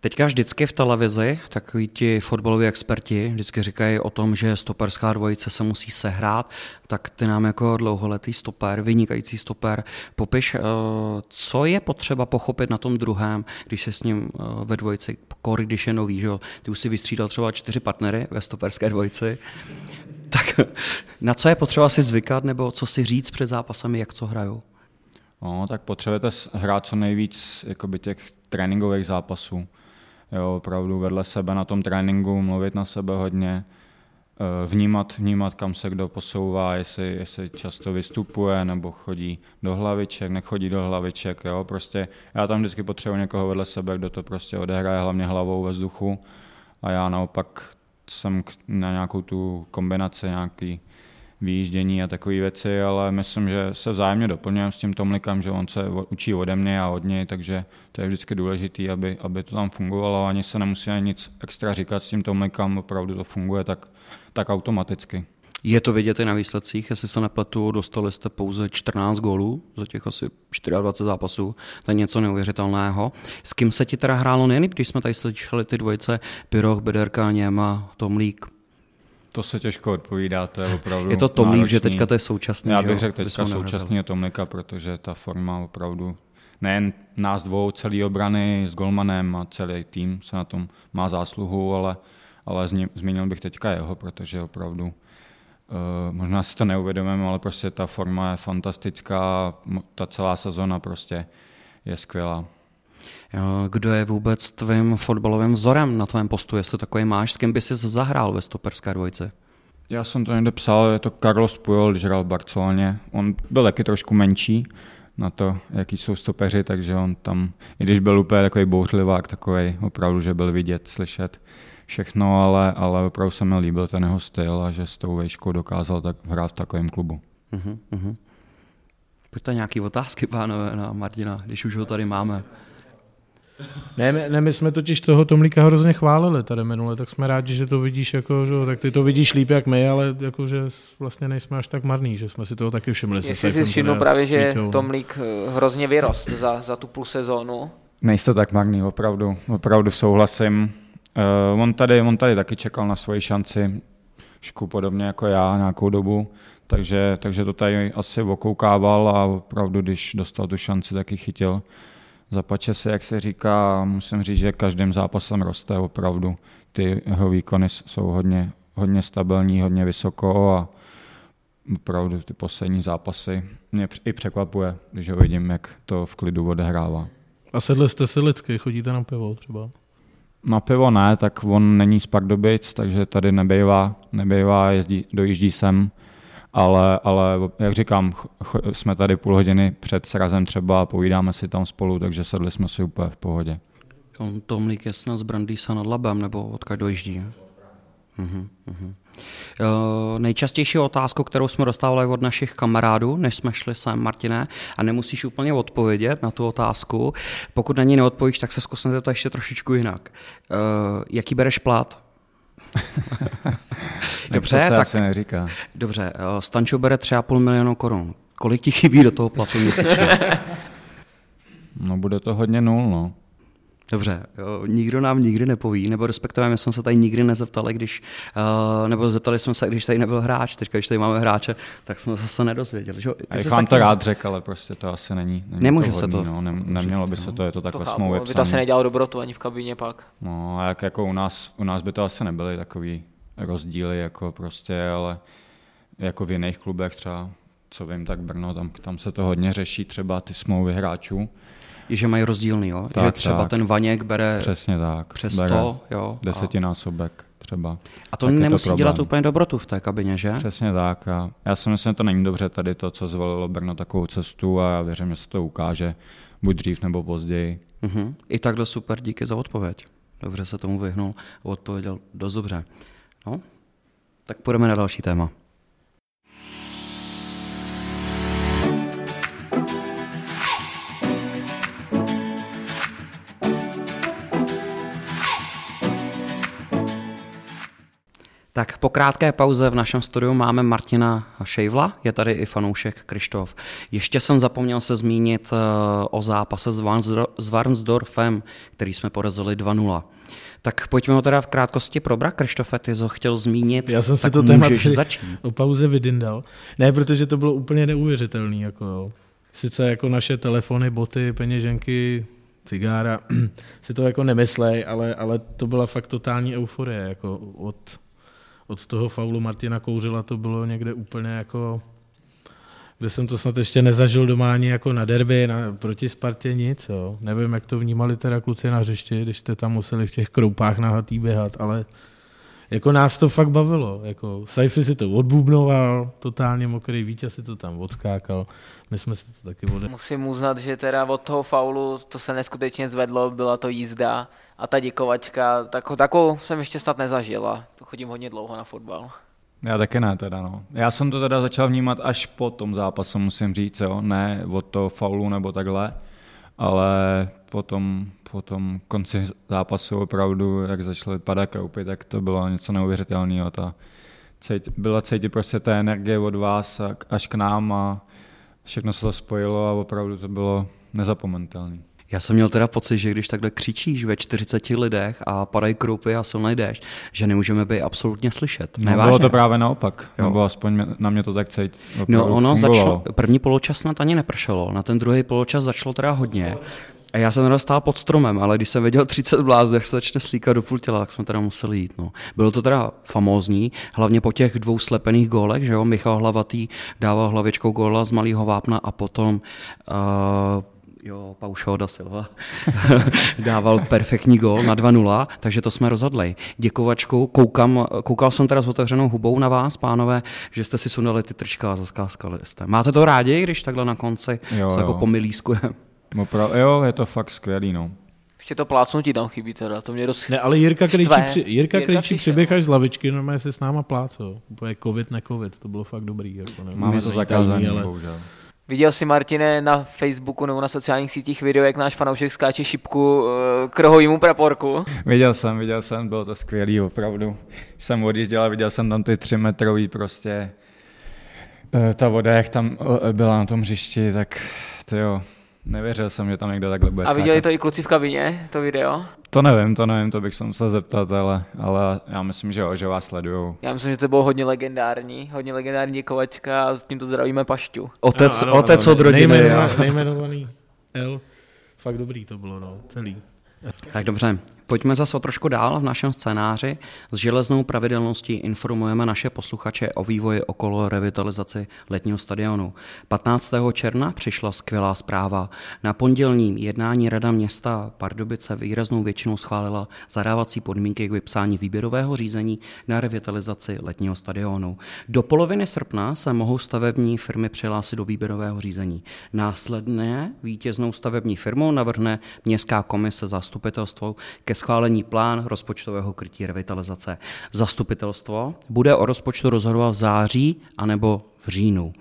Teďka vždycky v televizi takový ti fotbaloví experti vždycky říkají o tom, že stoperská dvojice se musí sehrát, tak ty nám jako dlouholetý stoper, vynikající stoper, popiš, eh, co je potřeba pochopit na tom druhém, když se s ním eh, ve dvojici, kor, když je nový, že ty už si vystřídal třeba čtyři partnery ve stoperské dvojici, (laughs) tak na co je potřeba si zvykat, nebo co si říct před zápasami, jak co hrajou? No, tak potřebujete hrát co nejvíc jakoby těch tréninkových zápasů jo, opravdu vedle sebe na tom tréninku, mluvit na sebe hodně, eh, vnímat, vnímat, kam se kdo posouvá, jestli, jestli často vystupuje nebo chodí do hlaviček, nechodí do hlaviček, jo, prostě já tam vždycky potřebuji někoho vedle sebe, kdo to prostě odehraje hlavně hlavou ve vzduchu. A já naopak jsem na nějakou tu kombinaci nějaký výjíždění a takové věci, ale myslím, že se vzájemně doplňujeme s tím Tomlikem, že on se učí ode mě a od něj, takže to je vždycky důležité, aby, aby to tam fungovalo. Ani se nemusí ani nic extra říkat s tím Tomlikem, opravdu to funguje tak, tak automaticky. Je to vidět i na výsledcích, jestli se nepletu, dostali jste pouze 14 gólů za těch asi 24 zápasů, to je něco neuvěřitelného. S kým se ti teda hrálo nejlíp, když jsme tady slyšeli ty dvojice Piroch, Bederka, Něma, Tomlík? To se těžko odpovídá, to je opravdu Je to Tomlík, že teďka to je současný. Já bych řekl teďka současný je Tomlika, protože ta forma opravdu nejen nás dvou, celý obrany s Golmanem a celý tým se na tom má zásluhu, ale, ale zmínil bych teďka jeho, protože opravdu uh, možná si to neuvědomíme, ale prostě ta forma je fantastická, ta celá sezona prostě je skvělá. Kdo je vůbec tvým fotbalovým vzorem na tvém postu, jestli takový máš, s kým by si zahrál ve stoperské dvojce? Já jsem to někde psal, je to Carlos Puyol, když hrál v Barceloně. On byl taky trošku menší na to, jaký jsou stopeři, takže on tam, i když byl úplně takový bouřlivák, takový opravdu, že byl vidět, slyšet všechno, ale, ale opravdu se mi líbil ten jeho styl a že s tou vejškou dokázal tak hrát v takovém klubu. Uh-huh, uh-huh. Pojďte nějaké otázky, pánové, na Martina, když už ho tady máme. Ne, ne, my jsme totiž toho Tomlíka hrozně chválili tady minule, tak jsme rádi, že to vidíš, jako, že, tak ty to vidíš líp jak my, ale jako, že vlastně nejsme až tak marný, že jsme si toho taky všimli. Jestli si všiml právě, že Tomlík eh, hrozně vyrost za, za tu půl sezónu. Nejste tak marný, opravdu, opravdu souhlasím. Uh, on, tady, on tady taky čekal na svoji šanci, šku podobně jako já nějakou dobu, takže, takže to tady asi okoukával a opravdu, když dostal tu šanci, taky chytil zapače se, jak se říká, musím říct, že každým zápasem roste opravdu. Ty jeho výkony jsou hodně, hodně stabilní, hodně vysoko a opravdu ty poslední zápasy mě i překvapuje, když ho vidím, jak to v klidu odehrává. A sedli jste si lidsky, chodíte na pivo třeba? Na pivo ne, tak on není z Pardubic, takže tady nebejvá, nebejvá jezdí, dojíždí sem ale, ale jak říkám, jsme tady půl hodiny před srazem třeba a povídáme si tam spolu, takže sedli jsme si úplně v pohodě. On Tomlík je snad z Brandýsa nad Labem, nebo odkud dojíždí? Uh-huh, uh-huh. Uh, nejčastější otázku, kterou jsme dostávali od našich kamarádů, než jsme šli sem, Martine, a nemusíš úplně odpovědět na tu otázku. Pokud na ní neodpovíš, tak se zkusím to ještě trošičku jinak. Uh, jaký bereš plat? (laughs) dobře, to se tak, asi neříká. Dobře, eh, Stančo bere 3,5 milionu korun. Kolik ti chybí do toho platu měsíčně? (laughs) (laughs) no bude to hodně nul, no. Dobře, jo, nikdo nám nikdy nepoví, nebo respektive my jsme se tady nikdy nezeptali, když, uh, nebo zeptali jsme se, když tady nebyl hráč, teď když tady máme hráče, tak jsme se nedozvěděli. Že? Já vám to rád řekl, ale prostě to asi není, není Nemůže to hodný, se to. No, ne, nemělo by se to, je to takhle to smlouvě By to asi nedělalo dobrotu ani v kabině pak. No a jak jako u nás, u nás by to asi nebyly takový rozdíly, jako prostě, ale jako v jiných klubech třeba, co vím, tak Brno, tam, tam se to hodně řeší, třeba ty smlouvy hráčů, že mají rozdílný, jo? Tak, že třeba tak. ten Vaněk bere Přesně tak. přes bere to, jo? Desetinásobek třeba. A to tak nemusí to dělat úplně dobrotu v té kabině, že? Přesně tak. A já si myslím, že to není dobře tady to, co zvolilo Brno takovou cestu a já věřím, že se to ukáže buď dřív nebo později. Uh-huh. I takhle super, díky za odpověď. Dobře se tomu vyhnul a odpověděl dost dobře. No, tak půjdeme na další téma. Tak po krátké pauze v našem studiu máme Martina Šejvla, je tady i fanoušek Krištof. Ještě jsem zapomněl se zmínit eh, o zápase s Varnsdorfem, který jsme porazili 2-0. Tak pojďme ho teda v krátkosti probrat. Krištofe, ty ho chtěl zmínit. Já jsem si to téma o pauze vydindal. Ne, protože to bylo úplně neuvěřitelné. Jako, sice jako naše telefony, boty, peněženky, cigára, (clears throat) si to jako nemyslej, ale, ale to byla fakt totální euforie. Jako od, od toho faulu Martina Kouřila to bylo někde úplně jako kde jsem to snad ještě nezažil doma ani jako na derby, na, proti Spartě nic. Jo. Nevím, jak to vnímali teda kluci na hřišti, když jste tam museli v těch kroupách nahatý běhat, ale jako nás to fakt bavilo. Jako Saifi si to odbubnoval, totálně mokrý, Vítě si to tam odskákal, my jsme si to taky ode... Musím uznat, že teda od toho faulu to se neskutečně zvedlo, byla to jízda a ta děkovačka, tak, takovou jsem ještě snad nezažila. Chodím hodně dlouho na fotbal. Já taky ne teda, no. Já jsem to teda začal vnímat až po tom zápasu, musím říct, jo. Ne od toho faulu nebo takhle, ale potom, po tom konci zápasu opravdu, jak začaly padat koupy, tak to bylo něco neuvěřitelného. Ta cít, byla cítit prostě té energie od vás až k nám a všechno se to spojilo a opravdu to bylo nezapomenutelné. Já jsem měl teda pocit, že když takhle křičíš ve 40 lidech a padají kroupy a silný déšť, že nemůžeme být absolutně slyšet. No, bylo to právě naopak, jo. nebo aspoň na mě to tak cítit. No ono začalo, první poločas snad ani nepršelo, na ten druhý poločas začalo teda hodně. A já jsem teda stál pod stromem, ale když jsem viděl 30 blázů, jak se začne slíkat do půl těla, tak jsme teda museli jít. No. Bylo to teda famózní, hlavně po těch dvou slepených gólech, že jo, Michal Hlavatý dával hlavičkou góla z malého vápna a potom uh, jo, Paušo da Silva (laughs) dával perfektní gol na 2-0, takže to jsme rozhodli. Děkovačkou, koukám, koukal jsem teda s otevřenou hubou na vás, pánové, že jste si sunuli ty trčka a zaskáskali jste. Máte to rádi, když takhle na konci jo, se jako pomilískujeme? Opra- jo, je to fakt skvělý, no. Ještě to plácnutí tam chybí teda, to mě dost Ne, ale Jirka Krejčí, při, Jirka, Jirka Krejčí přiběh až z lavičky, normálně se s náma plácel. Úplně covid, ne covid, to bylo fakt dobrý. Jako, Máme to zakázané, ale... bohužel. Viděl jsi, Martine, na Facebooku nebo na sociálních sítích video, jak náš fanoušek skáče šipku eh, k rohovýmu praporku? Viděl jsem, viděl jsem, bylo to skvělý, opravdu. Jsem odjížděl a viděl jsem tam ty tři metrový prostě eh, ta voda, jak tam eh, byla na tom hřišti, tak to jo, nevěřil jsem, že tam někdo takhle bude A viděli to i kluci v kabině, to video? To nevím, to nevím, to bych se musel zeptat, ale, ale já myslím, že jo, že vás sledujou. Já myslím, že to bylo hodně legendární, hodně legendární děkovačka a s tímto zdravíme Pašťu. Otec, ano, ano, otec ano, od rodiny. Nejmenovaný, nejmenovaný L. Fakt dobrý to bylo, no, celý. Tak dobře, Pojďme zase o trošku dál v našem scénáři. S železnou pravidelností informujeme naše posluchače o vývoji okolo revitalizaci letního stadionu. 15. června přišla skvělá zpráva. Na pondělním jednání Rada města Pardubice výraznou většinou schválila zadávací podmínky k vypsání výběrového řízení na revitalizaci letního stadionu. Do poloviny srpna se mohou stavební firmy přihlásit do výběrového řízení. Následně vítěznou stavební firmou navrhne Městská komise zastupitelstvo ke schválení plán rozpočtového krytí revitalizace. Zastupitelstvo bude o rozpočtu rozhodovat v září anebo v říjnu.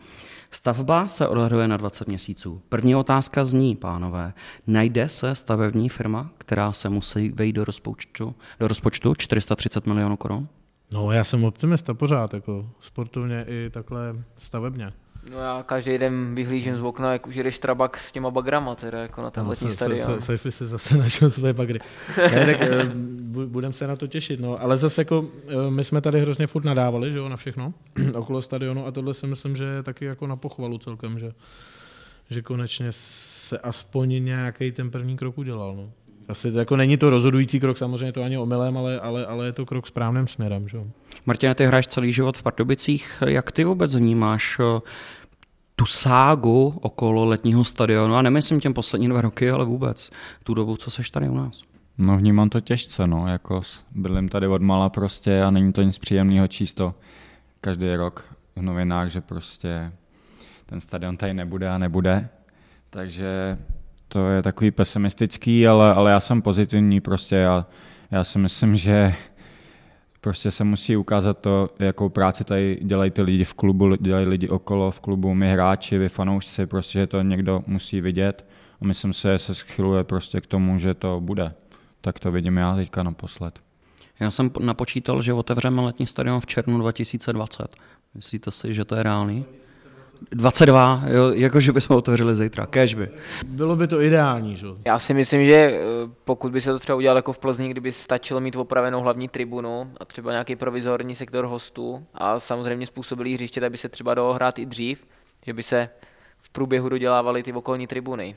Stavba se odhaduje na 20 měsíců. První otázka zní, pánové, najde se stavební firma, která se musí vejít do rozpočtu, do rozpočtu 430 milionů korun? No, já jsem optimista pořád, jako sportovně i takhle stavebně. No já každý den vyhlížím z okna, jak už jedeš trabak s těma bagrama, teda jako na ten no, letní stadion. Saifi si zase (laughs) našel své bagry. ne, tak eh, budeme se na to těšit, no. Ale zase jako eh, my jsme tady hrozně furt nadávali, že jo, na všechno (clears throat) okolo stadionu a tohle si myslím, že je taky jako na pochvalu celkem, že, že konečně se aspoň nějaký ten první krok udělal, no. Asi to jako není to rozhodující krok, samozřejmě to ani omylem, ale, ale, ale je to krok správným směrem. Že? Martina, ty hraješ celý život v Pardubicích. Jak ty vůbec vnímáš eh, tu ságu okolo letního stadionu, a nemyslím těm poslední dva roky, ale vůbec. Tu dobu, co seš tady u nás. No vnímám to těžce, no, jako bydlím tady od mala prostě a není to nic příjemného čísto každý rok v novinách, že prostě ten stadion tady nebude a nebude, takže to je takový pesimistický, ale, ale já jsem pozitivní, prostě. Já, já si myslím, že Prostě se musí ukázat to, jakou práci tady dělají ty lidi v klubu, dělají lidi okolo v klubu, my hráči, vy fanoušci, prostě, že to někdo musí vidět a myslím si, že se schyluje prostě k tomu, že to bude. Tak to vidím já teďka naposled. Já jsem napočítal, že otevřeme letní stadion v červnu 2020. Myslíte si, že to je reálný? 22, jo, jakože bychom otevřeli zítra, by. Bylo by to ideální, že? Já si myslím, že eh, pokud by se to třeba udělalo jako v Plzni, kdyby stačilo mít opravenou hlavní tribunu a třeba nějaký provizorní sektor hostů a samozřejmě způsobilý hřiště, tak by se třeba dalo hrát i dřív, že by se v průběhu dodělávaly ty okolní tribuny.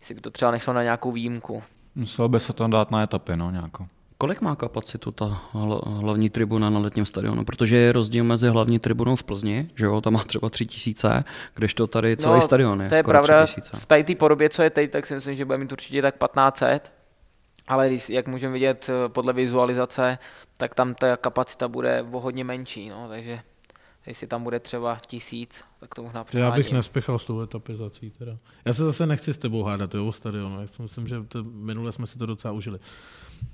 Jestli by to třeba nešlo na nějakou výjimku. Muselo by se to dát na etapy, no, nějakou. Kolik má kapacitu ta hlavní tribuna na letním stadionu? Protože je rozdíl mezi hlavní tribunou v Plzni, že jo, tam má třeba tři tisíce, kdežto tady celý no, stadion je to je pravda, v té podobě, co je teď, tak si myslím, že bude mít určitě tak 1500, ale když, jak můžeme vidět eh, podle vizualizace, tak tam ta kapacita bude o hodně menší, no, takže jestli tam bude třeba tisíc, tak to možná přeháním. Já bych nespěchal s tou etapizací. Teda. Já se zase nechci s tebou hádat jo, o stadionu. Já si myslím, že to, minule jsme si to docela užili.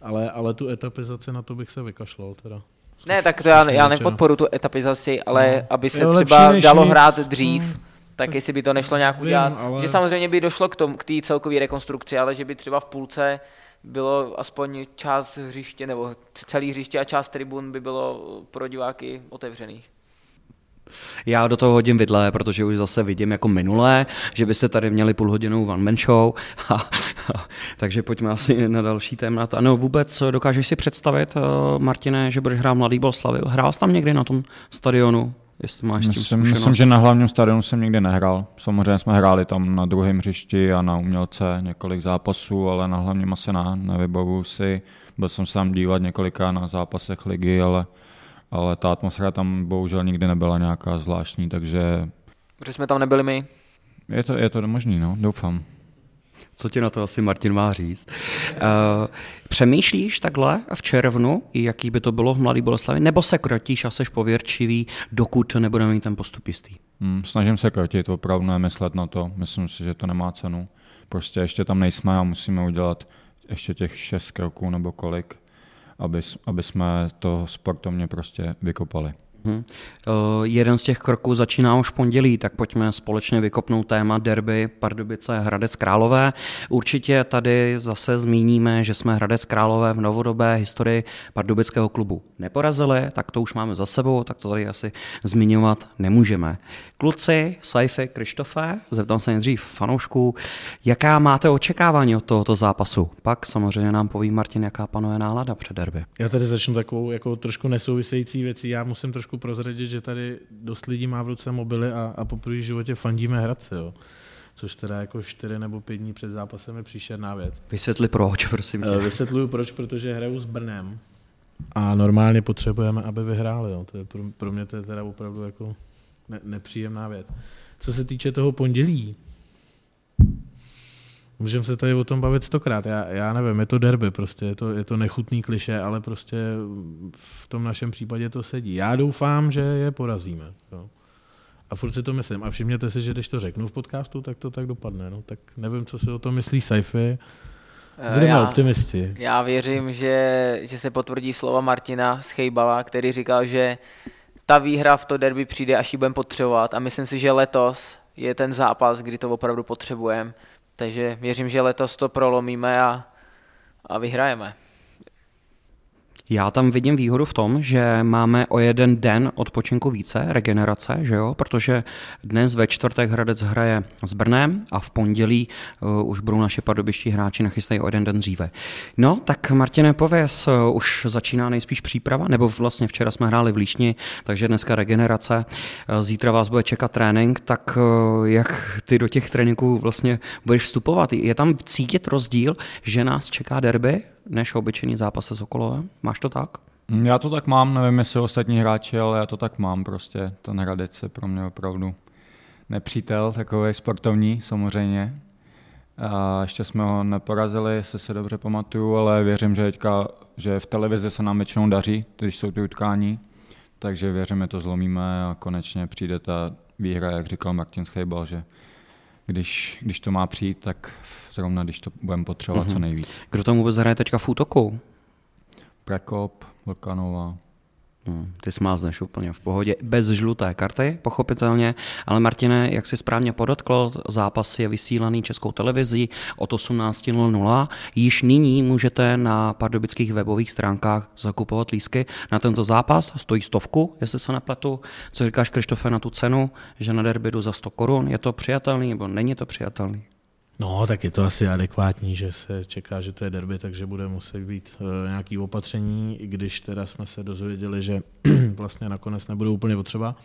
Ale, ale tu etapizaci na to bych se vykašlal. Teda. Ne, tak to já, já nepodporu tu etapizaci, ale no. aby se třeba dalo nic. hrát dřív, hmm. tak jestli by to nešlo nějak udělat. Ale... Že samozřejmě by došlo k tomu, k té celkové rekonstrukci, ale že by třeba v půlce bylo aspoň část hřiště, nebo celý hřiště a část tribun by bylo pro diváky otevřených. Já do toho hodím vidle, protože už zase vidím jako minulé, že byste tady měli půlhodinou one man show. A, (laughs) a, takže pojďme asi na další téma. Ano, vůbec dokážeš si představit, uh, Martine, že budeš hrát Mladý Bolslavy? Hrál jsi tam někdy na tom stadionu? Jestli máš myslím, tím myslím, že na hlavním stadionu jsem nikdy nehrál. Samozřejmě jsme hráli tam na druhém hřišti a na umělce několik zápasů, ale na hlavním asi ne, nevybavuju si. Byl jsem se tam dívat několika na zápasech ligy, ale ale ta atmosféra tam bohužel nikdy nebyla nějaká zvláštní, takže... Protože jsme tam nebyli my. Je to, je to možný, no, doufám. Co ti na to asi Martin má říct? Uh, přemýšlíš takhle v červnu, jaký by to bylo v Mladý Boleslavi, nebo se krotíš a seš pověrčivý, dokud nebudeme mít ten postup jistý? Hmm, snažím se krotit, opravdu nemyslet na to. Myslím si, že to nemá cenu. Prostě ještě tam nejsme a musíme udělat ještě těch šest kroků nebo kolik aby, aby jsme to sportovně prostě vykopali. Hmm. Uh, jeden z těch kroků začíná už pondělí, tak pojďme společně vykopnout téma derby Pardubice Hradec Králové. Určitě tady zase zmíníme, že jsme Hradec Králové v novodobé historii pardubického klubu neporazili, tak to už máme za sebou, tak to tady asi zmiňovat nemůžeme. Kluci, Saifi, Krištofe, zeptám se nejdřív fanoušků, jaká máte očekávání od tohoto zápasu? Pak samozřejmě nám poví Martin, jaká panuje nálada před derby. Já tady začnu takovou jako trošku nesouvisející věcí. Já musím trošku prozradit, že tady dost lidí má v ruce mobily a, a po v životě fandíme Hradce. Jo což teda jako čtyři nebo pět dní před zápasem je příšerná věc. Vysvětli proč, prosím tě. Eh, vysvětluju proč, protože hraju s Brnem a normálně potřebujeme, aby vyhráli. Jo. To je pro, pro mě to je teda opravdu jako ne, nepříjemná věc. Co se týče toho pondělí, můžeme se tady o tom bavit stokrát. Já, já nevím, je to derby, prostě je to, je to nechutný kliše, ale prostě v tom našem případě to sedí. Já doufám, že je porazíme. Jo. A furt si to myslím. A všimněte si, že když to řeknu v podcastu, tak to tak dopadne. No, tak nevím, co si o tom myslí Saifi. Budeme já, optimisti. Já věřím, že, že se potvrdí slova Martina Schejbala, který říkal, že ta výhra v to derby přijde, až ji budeme potřebovat a myslím si, že letos je ten zápas, kdy to opravdu potřebujeme. Takže věřím, že letos to prolomíme a, a vyhrajeme. Já tam vidím výhodu v tom, že máme o jeden den odpočinku více, regenerace, že jo? protože dnes ve čtvrtek Hradec hraje s Brnem a v pondělí uh, už budou naše pardubiští hráči nachystají o jeden den dříve. No, tak Martine, pověz, uh, už začíná nejspíš příprava, nebo vlastně včera jsme hráli v Líšni, takže dneska regenerace, uh, zítra vás bude čekat trénink, tak uh, jak ty do těch tréninků vlastně budeš vstupovat? Je tam cítit rozdíl, že nás čeká derby než obyčejný zápas se Sokolovem? Máš to tak? Já to tak mám, nevím jestli ostatní hráči, ale já to tak mám prostě. Ten Hradec je pro mě opravdu nepřítel, takový sportovní samozřejmě. A ještě jsme ho neporazili, jestli se dobře pamatuju, ale věřím, že teďka, že v televizi se nám většinou daří, když jsou ty utkání, takže věřím, že to zlomíme a konečně přijde ta výhra, jak říkal Martin Schejbal, že když, když to má přijít, tak zrovna když to budeme potřebovat mm-hmm. co nejvíc. Kdo tam vůbec hraje teďka v útoku? Prekop, Vlkanova, Hmm, ty smázneš úplně v pohodě, bez žluté karty, pochopitelně, ale Martine, jak si správně podotkl, zápas je vysílaný českou televizí od 18.00. Již nyní můžete na pardubických webových stránkách zakupovat lísky na tento zápas. Stojí stovku, jestli se nepletu. Co říkáš, Krištofe, na tu cenu, že na derby jdu za 100 korun? Je to přijatelný nebo není to přijatelný? No, tak je to asi adekvátní, že se čeká, že to je derby, takže bude muset být uh, nějaký opatření, i když teda jsme se dozvěděli, že (clears throat) vlastně nakonec nebudou úplně potřeba.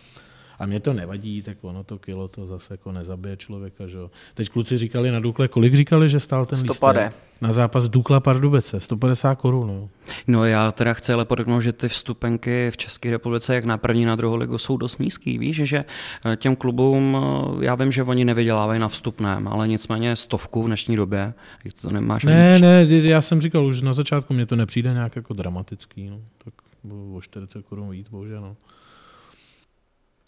A mě to nevadí, tak ono to kilo to zase jako nezabije člověka. Že? Teď kluci říkali na Dukle, kolik říkali, že stál ten lístek? Na zápas Dukla Pardubece, 150 korun. No. no já teda chci ale podotknout, že ty vstupenky v České republice, jak na první, na druhou ligu, jsou dost nízký. Víš, že eh, těm klubům, eh, já vím, že oni nevydělávají na vstupném, ale nicméně stovku v dnešní době, to nemáš Ne, ne, já jsem říkal už na začátku, mně to nepřijde nějak jako dramatický. No. Tak o 40 korun víc, bohužel. No.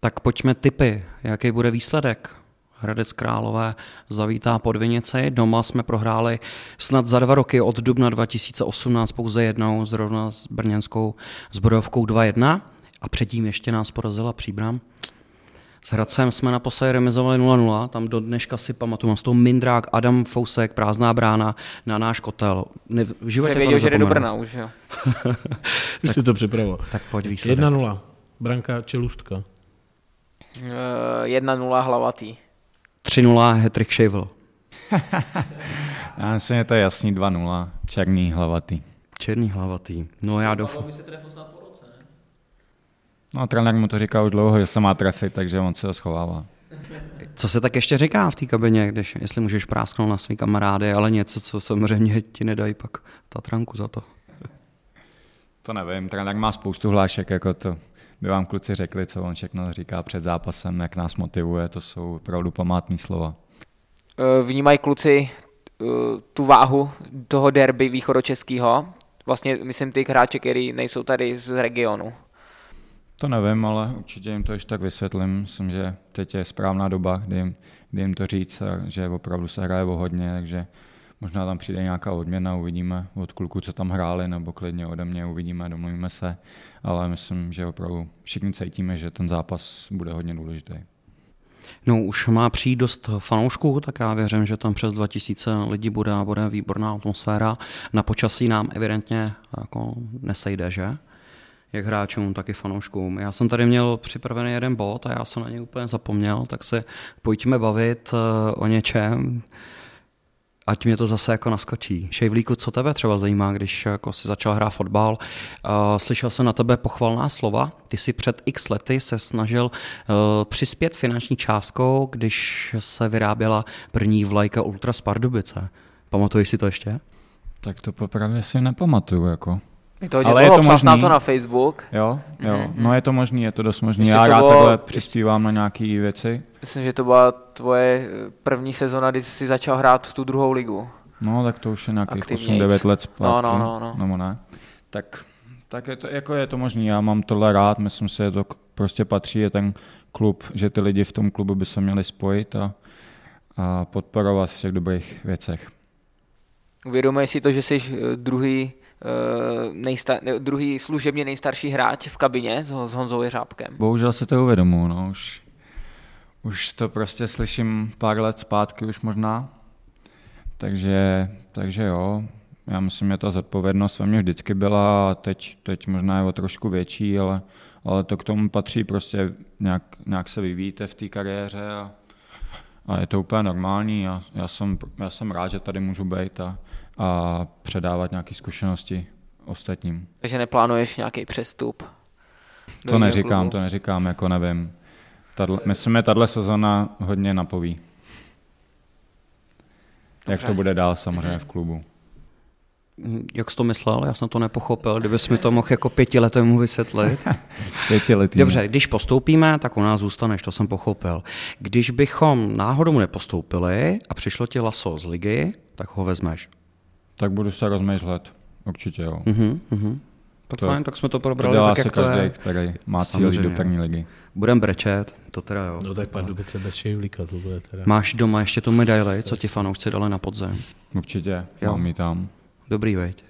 Tak pojďme typy, jaký bude výsledek. Hradec Králové zavítá Vinici. Doma jsme prohráli snad za dva roky od dubna 2018 pouze jednou, zrovna s brněnskou zbrojovkou 2-1 a předtím ještě nás porazila Příbram. S Hradcem jsme naposledy remizovali 0-0, tam do dneška si pamatuju, mám z toho Mindrák, Adam Fousek, prázdná brána na náš kotel. Ne, v životě Jsi věděl, že jde do Brna už, jo. (laughs) tak, si to připravoval. Tak pojď výsledek. 1-0, branka Čelůstka. 1-0 hlavatý. 3-0 Hetrick Shavel. já myslím, že to je jasný 2-0. Černý hlavatý. Černý hlavatý. No já doufám. No trenér mu to říká už dlouho, že se má trefit, takže on se ho schovává. Co se tak ještě říká v té kabině, když, jestli můžeš prásknout na svý kamarády, ale něco, co samozřejmě ti nedají pak Tatranku za to? To nevím, trenér má spoustu hlášek, jako to by vám kluci řekli, co on všechno říká před zápasem, jak nás motivuje, to jsou opravdu památné slova. Eh, vnímají kluci eh, tu váhu toho derby východočeského? Vlastně myslím ty hráče, který nejsou tady z regionu. To nevím, ale určitě jim to ještě tak vysvětlím. Myslím, že teď je správná doba, kdy jim, kdy jim to říct, že opravdu se hraje o hodně, takže možná tam přijde nějaká odměna, uvidíme od kluků, co tam hráli, nebo klidně ode mě uvidíme, domluvíme se, ale myslím, že opravdu všichni cítíme, že ten zápas bude hodně důležitý. No už má přijít dost fanoušků, tak já věřím, že tam přes 2000 lidí bude a bude výborná atmosféra. Na počasí nám evidentně jako nesejde, že? Jak hráčům, tak i fanouškům. Já jsem tady měl připravený jeden bod a já jsem na něj úplně zapomněl, tak se pojďme bavit eh, o něčem, ať mě to zase jako naskočí. Šejvlíku, co tebe třeba zajímá, když jako si začal hrát fotbal? Uh, slyšel jsem na tebe pochvalná slova. Ty si před x lety se snažil uh, přispět finanční částkou, když se vyráběla první vlajka Ultra Spardubice. Pamatuješ si to ještě? Tak to popravdě si nepamatuju, jako. Je to Ale je to možný. na to na Facebook. Jo, jo. Mm-hmm. No je to možný, je to dost možný. Já rád bylo, takhle přispívám na nějaké věci. Myslím, že to byla tvoje první sezona, kdy jsi začal hrát tu druhou ligu. No, tak to už je nějakých 8-9 let zpátky. No, no, no, no. Nebo ne. Tak, tak je to, jako je to možný, já mám tohle rád, myslím si, že to prostě patří, je ten klub, že ty lidi v tom klubu by se měli spojit a, a podporovat v těch dobrých věcech. Uvědomuješ si to, že jsi eh, druhý Eh, nejsta- druhý služebně nejstarší hráč v kabině s, s Honzou Jeřábkem. Bohužel se to uvědomuji, no, už, už to prostě slyším pár let zpátky už možná, takže, takže jo, já myslím, že ta zodpovědnost ve mně vždycky byla a teď, teď možná je o trošku větší, ale, ale to k tomu patří prostě nějak, nějak se vyvíjíte v té kariéře a, a je to úplně normální. Já, já, jsem, já jsem rád, že tady můžu být a, a předávat nějaké zkušenosti ostatním. Takže neplánuješ nějaký přestup? To neříkám, klubu? to neříkám, jako nevím. Tadle, myslím, že tahle sezona hodně napoví. Dobře. Jak to bude dál samozřejmě v klubu. Jak jsi to myslel? Já jsem to nepochopil. Kdybys mi to mohl jako pětiletému vysvětlit. (laughs) Pětiletý. Dobře, když postoupíme, tak u nás zůstaneš, to jsem pochopil. Když bychom náhodou nepostoupili a přišlo ti laso z ligy, tak ho vezmeš. Tak budu se rozmýšlet, určitě jo. Uh-huh, uh-huh. Tak to, fajn, tak jsme to probrali to tak, jak každý, to je. který má cíl do první ligy. Budem brečet, to teda jo. No tak Pardubice bez šejvlíka, to bude teda. Máš doma ještě tu medaili, co ti fanoušci dali na podzem? Určitě, jo. mám ji tam. Dobrý, veď.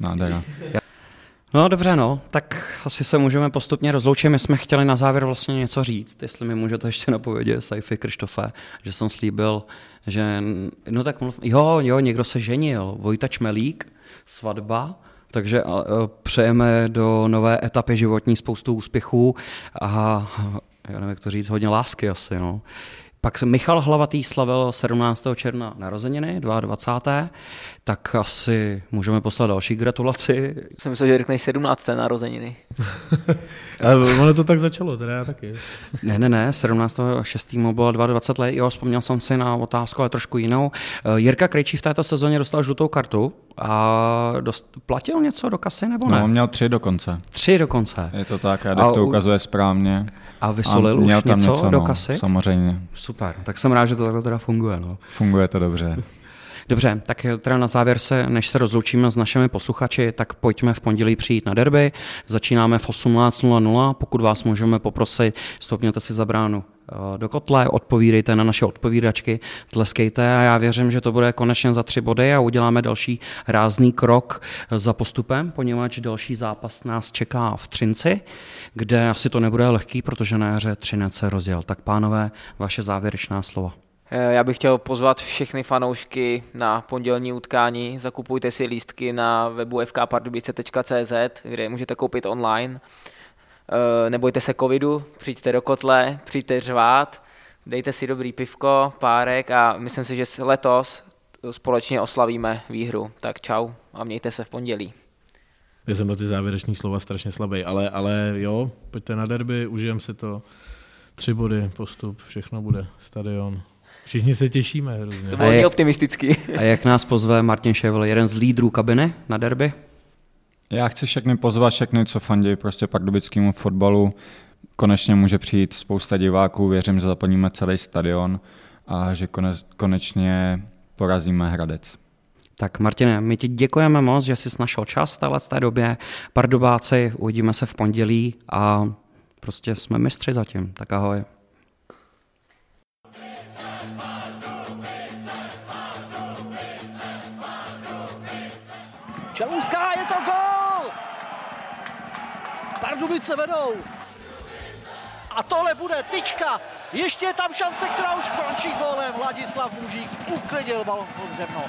Nádhera. No dobře, no, tak asi se můžeme postupně rozloučit. My jsme chtěli na závěr vlastně něco říct, jestli mi můžete ještě napovědět, Saifi Krištofe, že jsem slíbil, že, no tak mluv, jo, jo, někdo se ženil, Vojta Čmelík, svatba, takže přejeme do nové etapy životní spoustu úspěchů a já nevím, jak to říct, hodně lásky asi, no. Pak Michal Hlavatý slavil 17. června narozeniny, 22. Tak asi můžeme poslat další gratulaci. Jsem myslel, že řekneš 17. narozeniny. (laughs) Ale ono to tak začalo, teda já taky. (laughs) ne, ne, ne, 17. 6. mu bylo 22 let, jo, vzpomněl jsem si na otázku, ale trošku jinou. Eh, Jirka Krejčí v této sezóně dostal žlutou kartu a dost, platil něco do kasy nebo ne? No, měl tři dokonce. Tři dokonce. Je to tak, a to ukazuje správně. A vysolil už tam něco, něco do no, kasy? Samozřejmě. Super, tak jsem rád, že to takhle teda funguje. No. Funguje to dobře. (laughs) Dobře, tak teda na závěr se, než se rozloučíme s našimi posluchači, tak pojďme v pondělí přijít na derby. Začínáme v 18.00. Pokud vás můžeme poprosit, stopněte si za bránu do kotle, odpovídejte na naše odpovídačky, tleskejte a já věřím, že to bude konečně za tři body a uděláme další rázný krok za postupem, poněvadž další zápas nás čeká v Třinci, kde asi to nebude lehký, protože na jaře Třinec se rozjel. Tak pánové, vaše závěrečná slova. Eh, já bych chtěl pozvat všechny fanoušky na pondělní utkání. Zakupujte si lístky na webu fkpardubice.cz, kde je můžete koupit online. Eh, nebojte se covidu, přijďte do kotle, přijďte řvát, dejte si dobrý pivko, párek a myslím si, že letos společně oslavíme výhru. Tak čau a mějte se v pondělí. Já jsem na ty závěreční slova strašně slabý, ale, ale jo, pojďte na derby, užijeme si to. Tři body, postup, všechno bude, stadion. Všichni se těšíme hrozně. To bylo optimistický. A jak nás pozve Martin Ševel, jeden z lídrů kabiny na derby? Já chci všechny pozvat, všechny, co fandí prostě pardubickému fotbalu. Konečně může přijít spousta diváků, věřím, že zaplníme celý stadion a že konečně porazíme Hradec. Tak Martine, my ti děkujeme moc, že jsi našel čas v této době. Pardubáci, uvidíme se v pondělí a prostě jsme mistři zatím. Tak ahoj. Čelůská, je to gol! Pardubice vedou. A tohle bude tyčka. Ještě je tam šance, která už končí gólem. Vladislav Mužík uklidil balon pod zemno.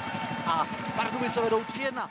A Pardubice vedou 3-1.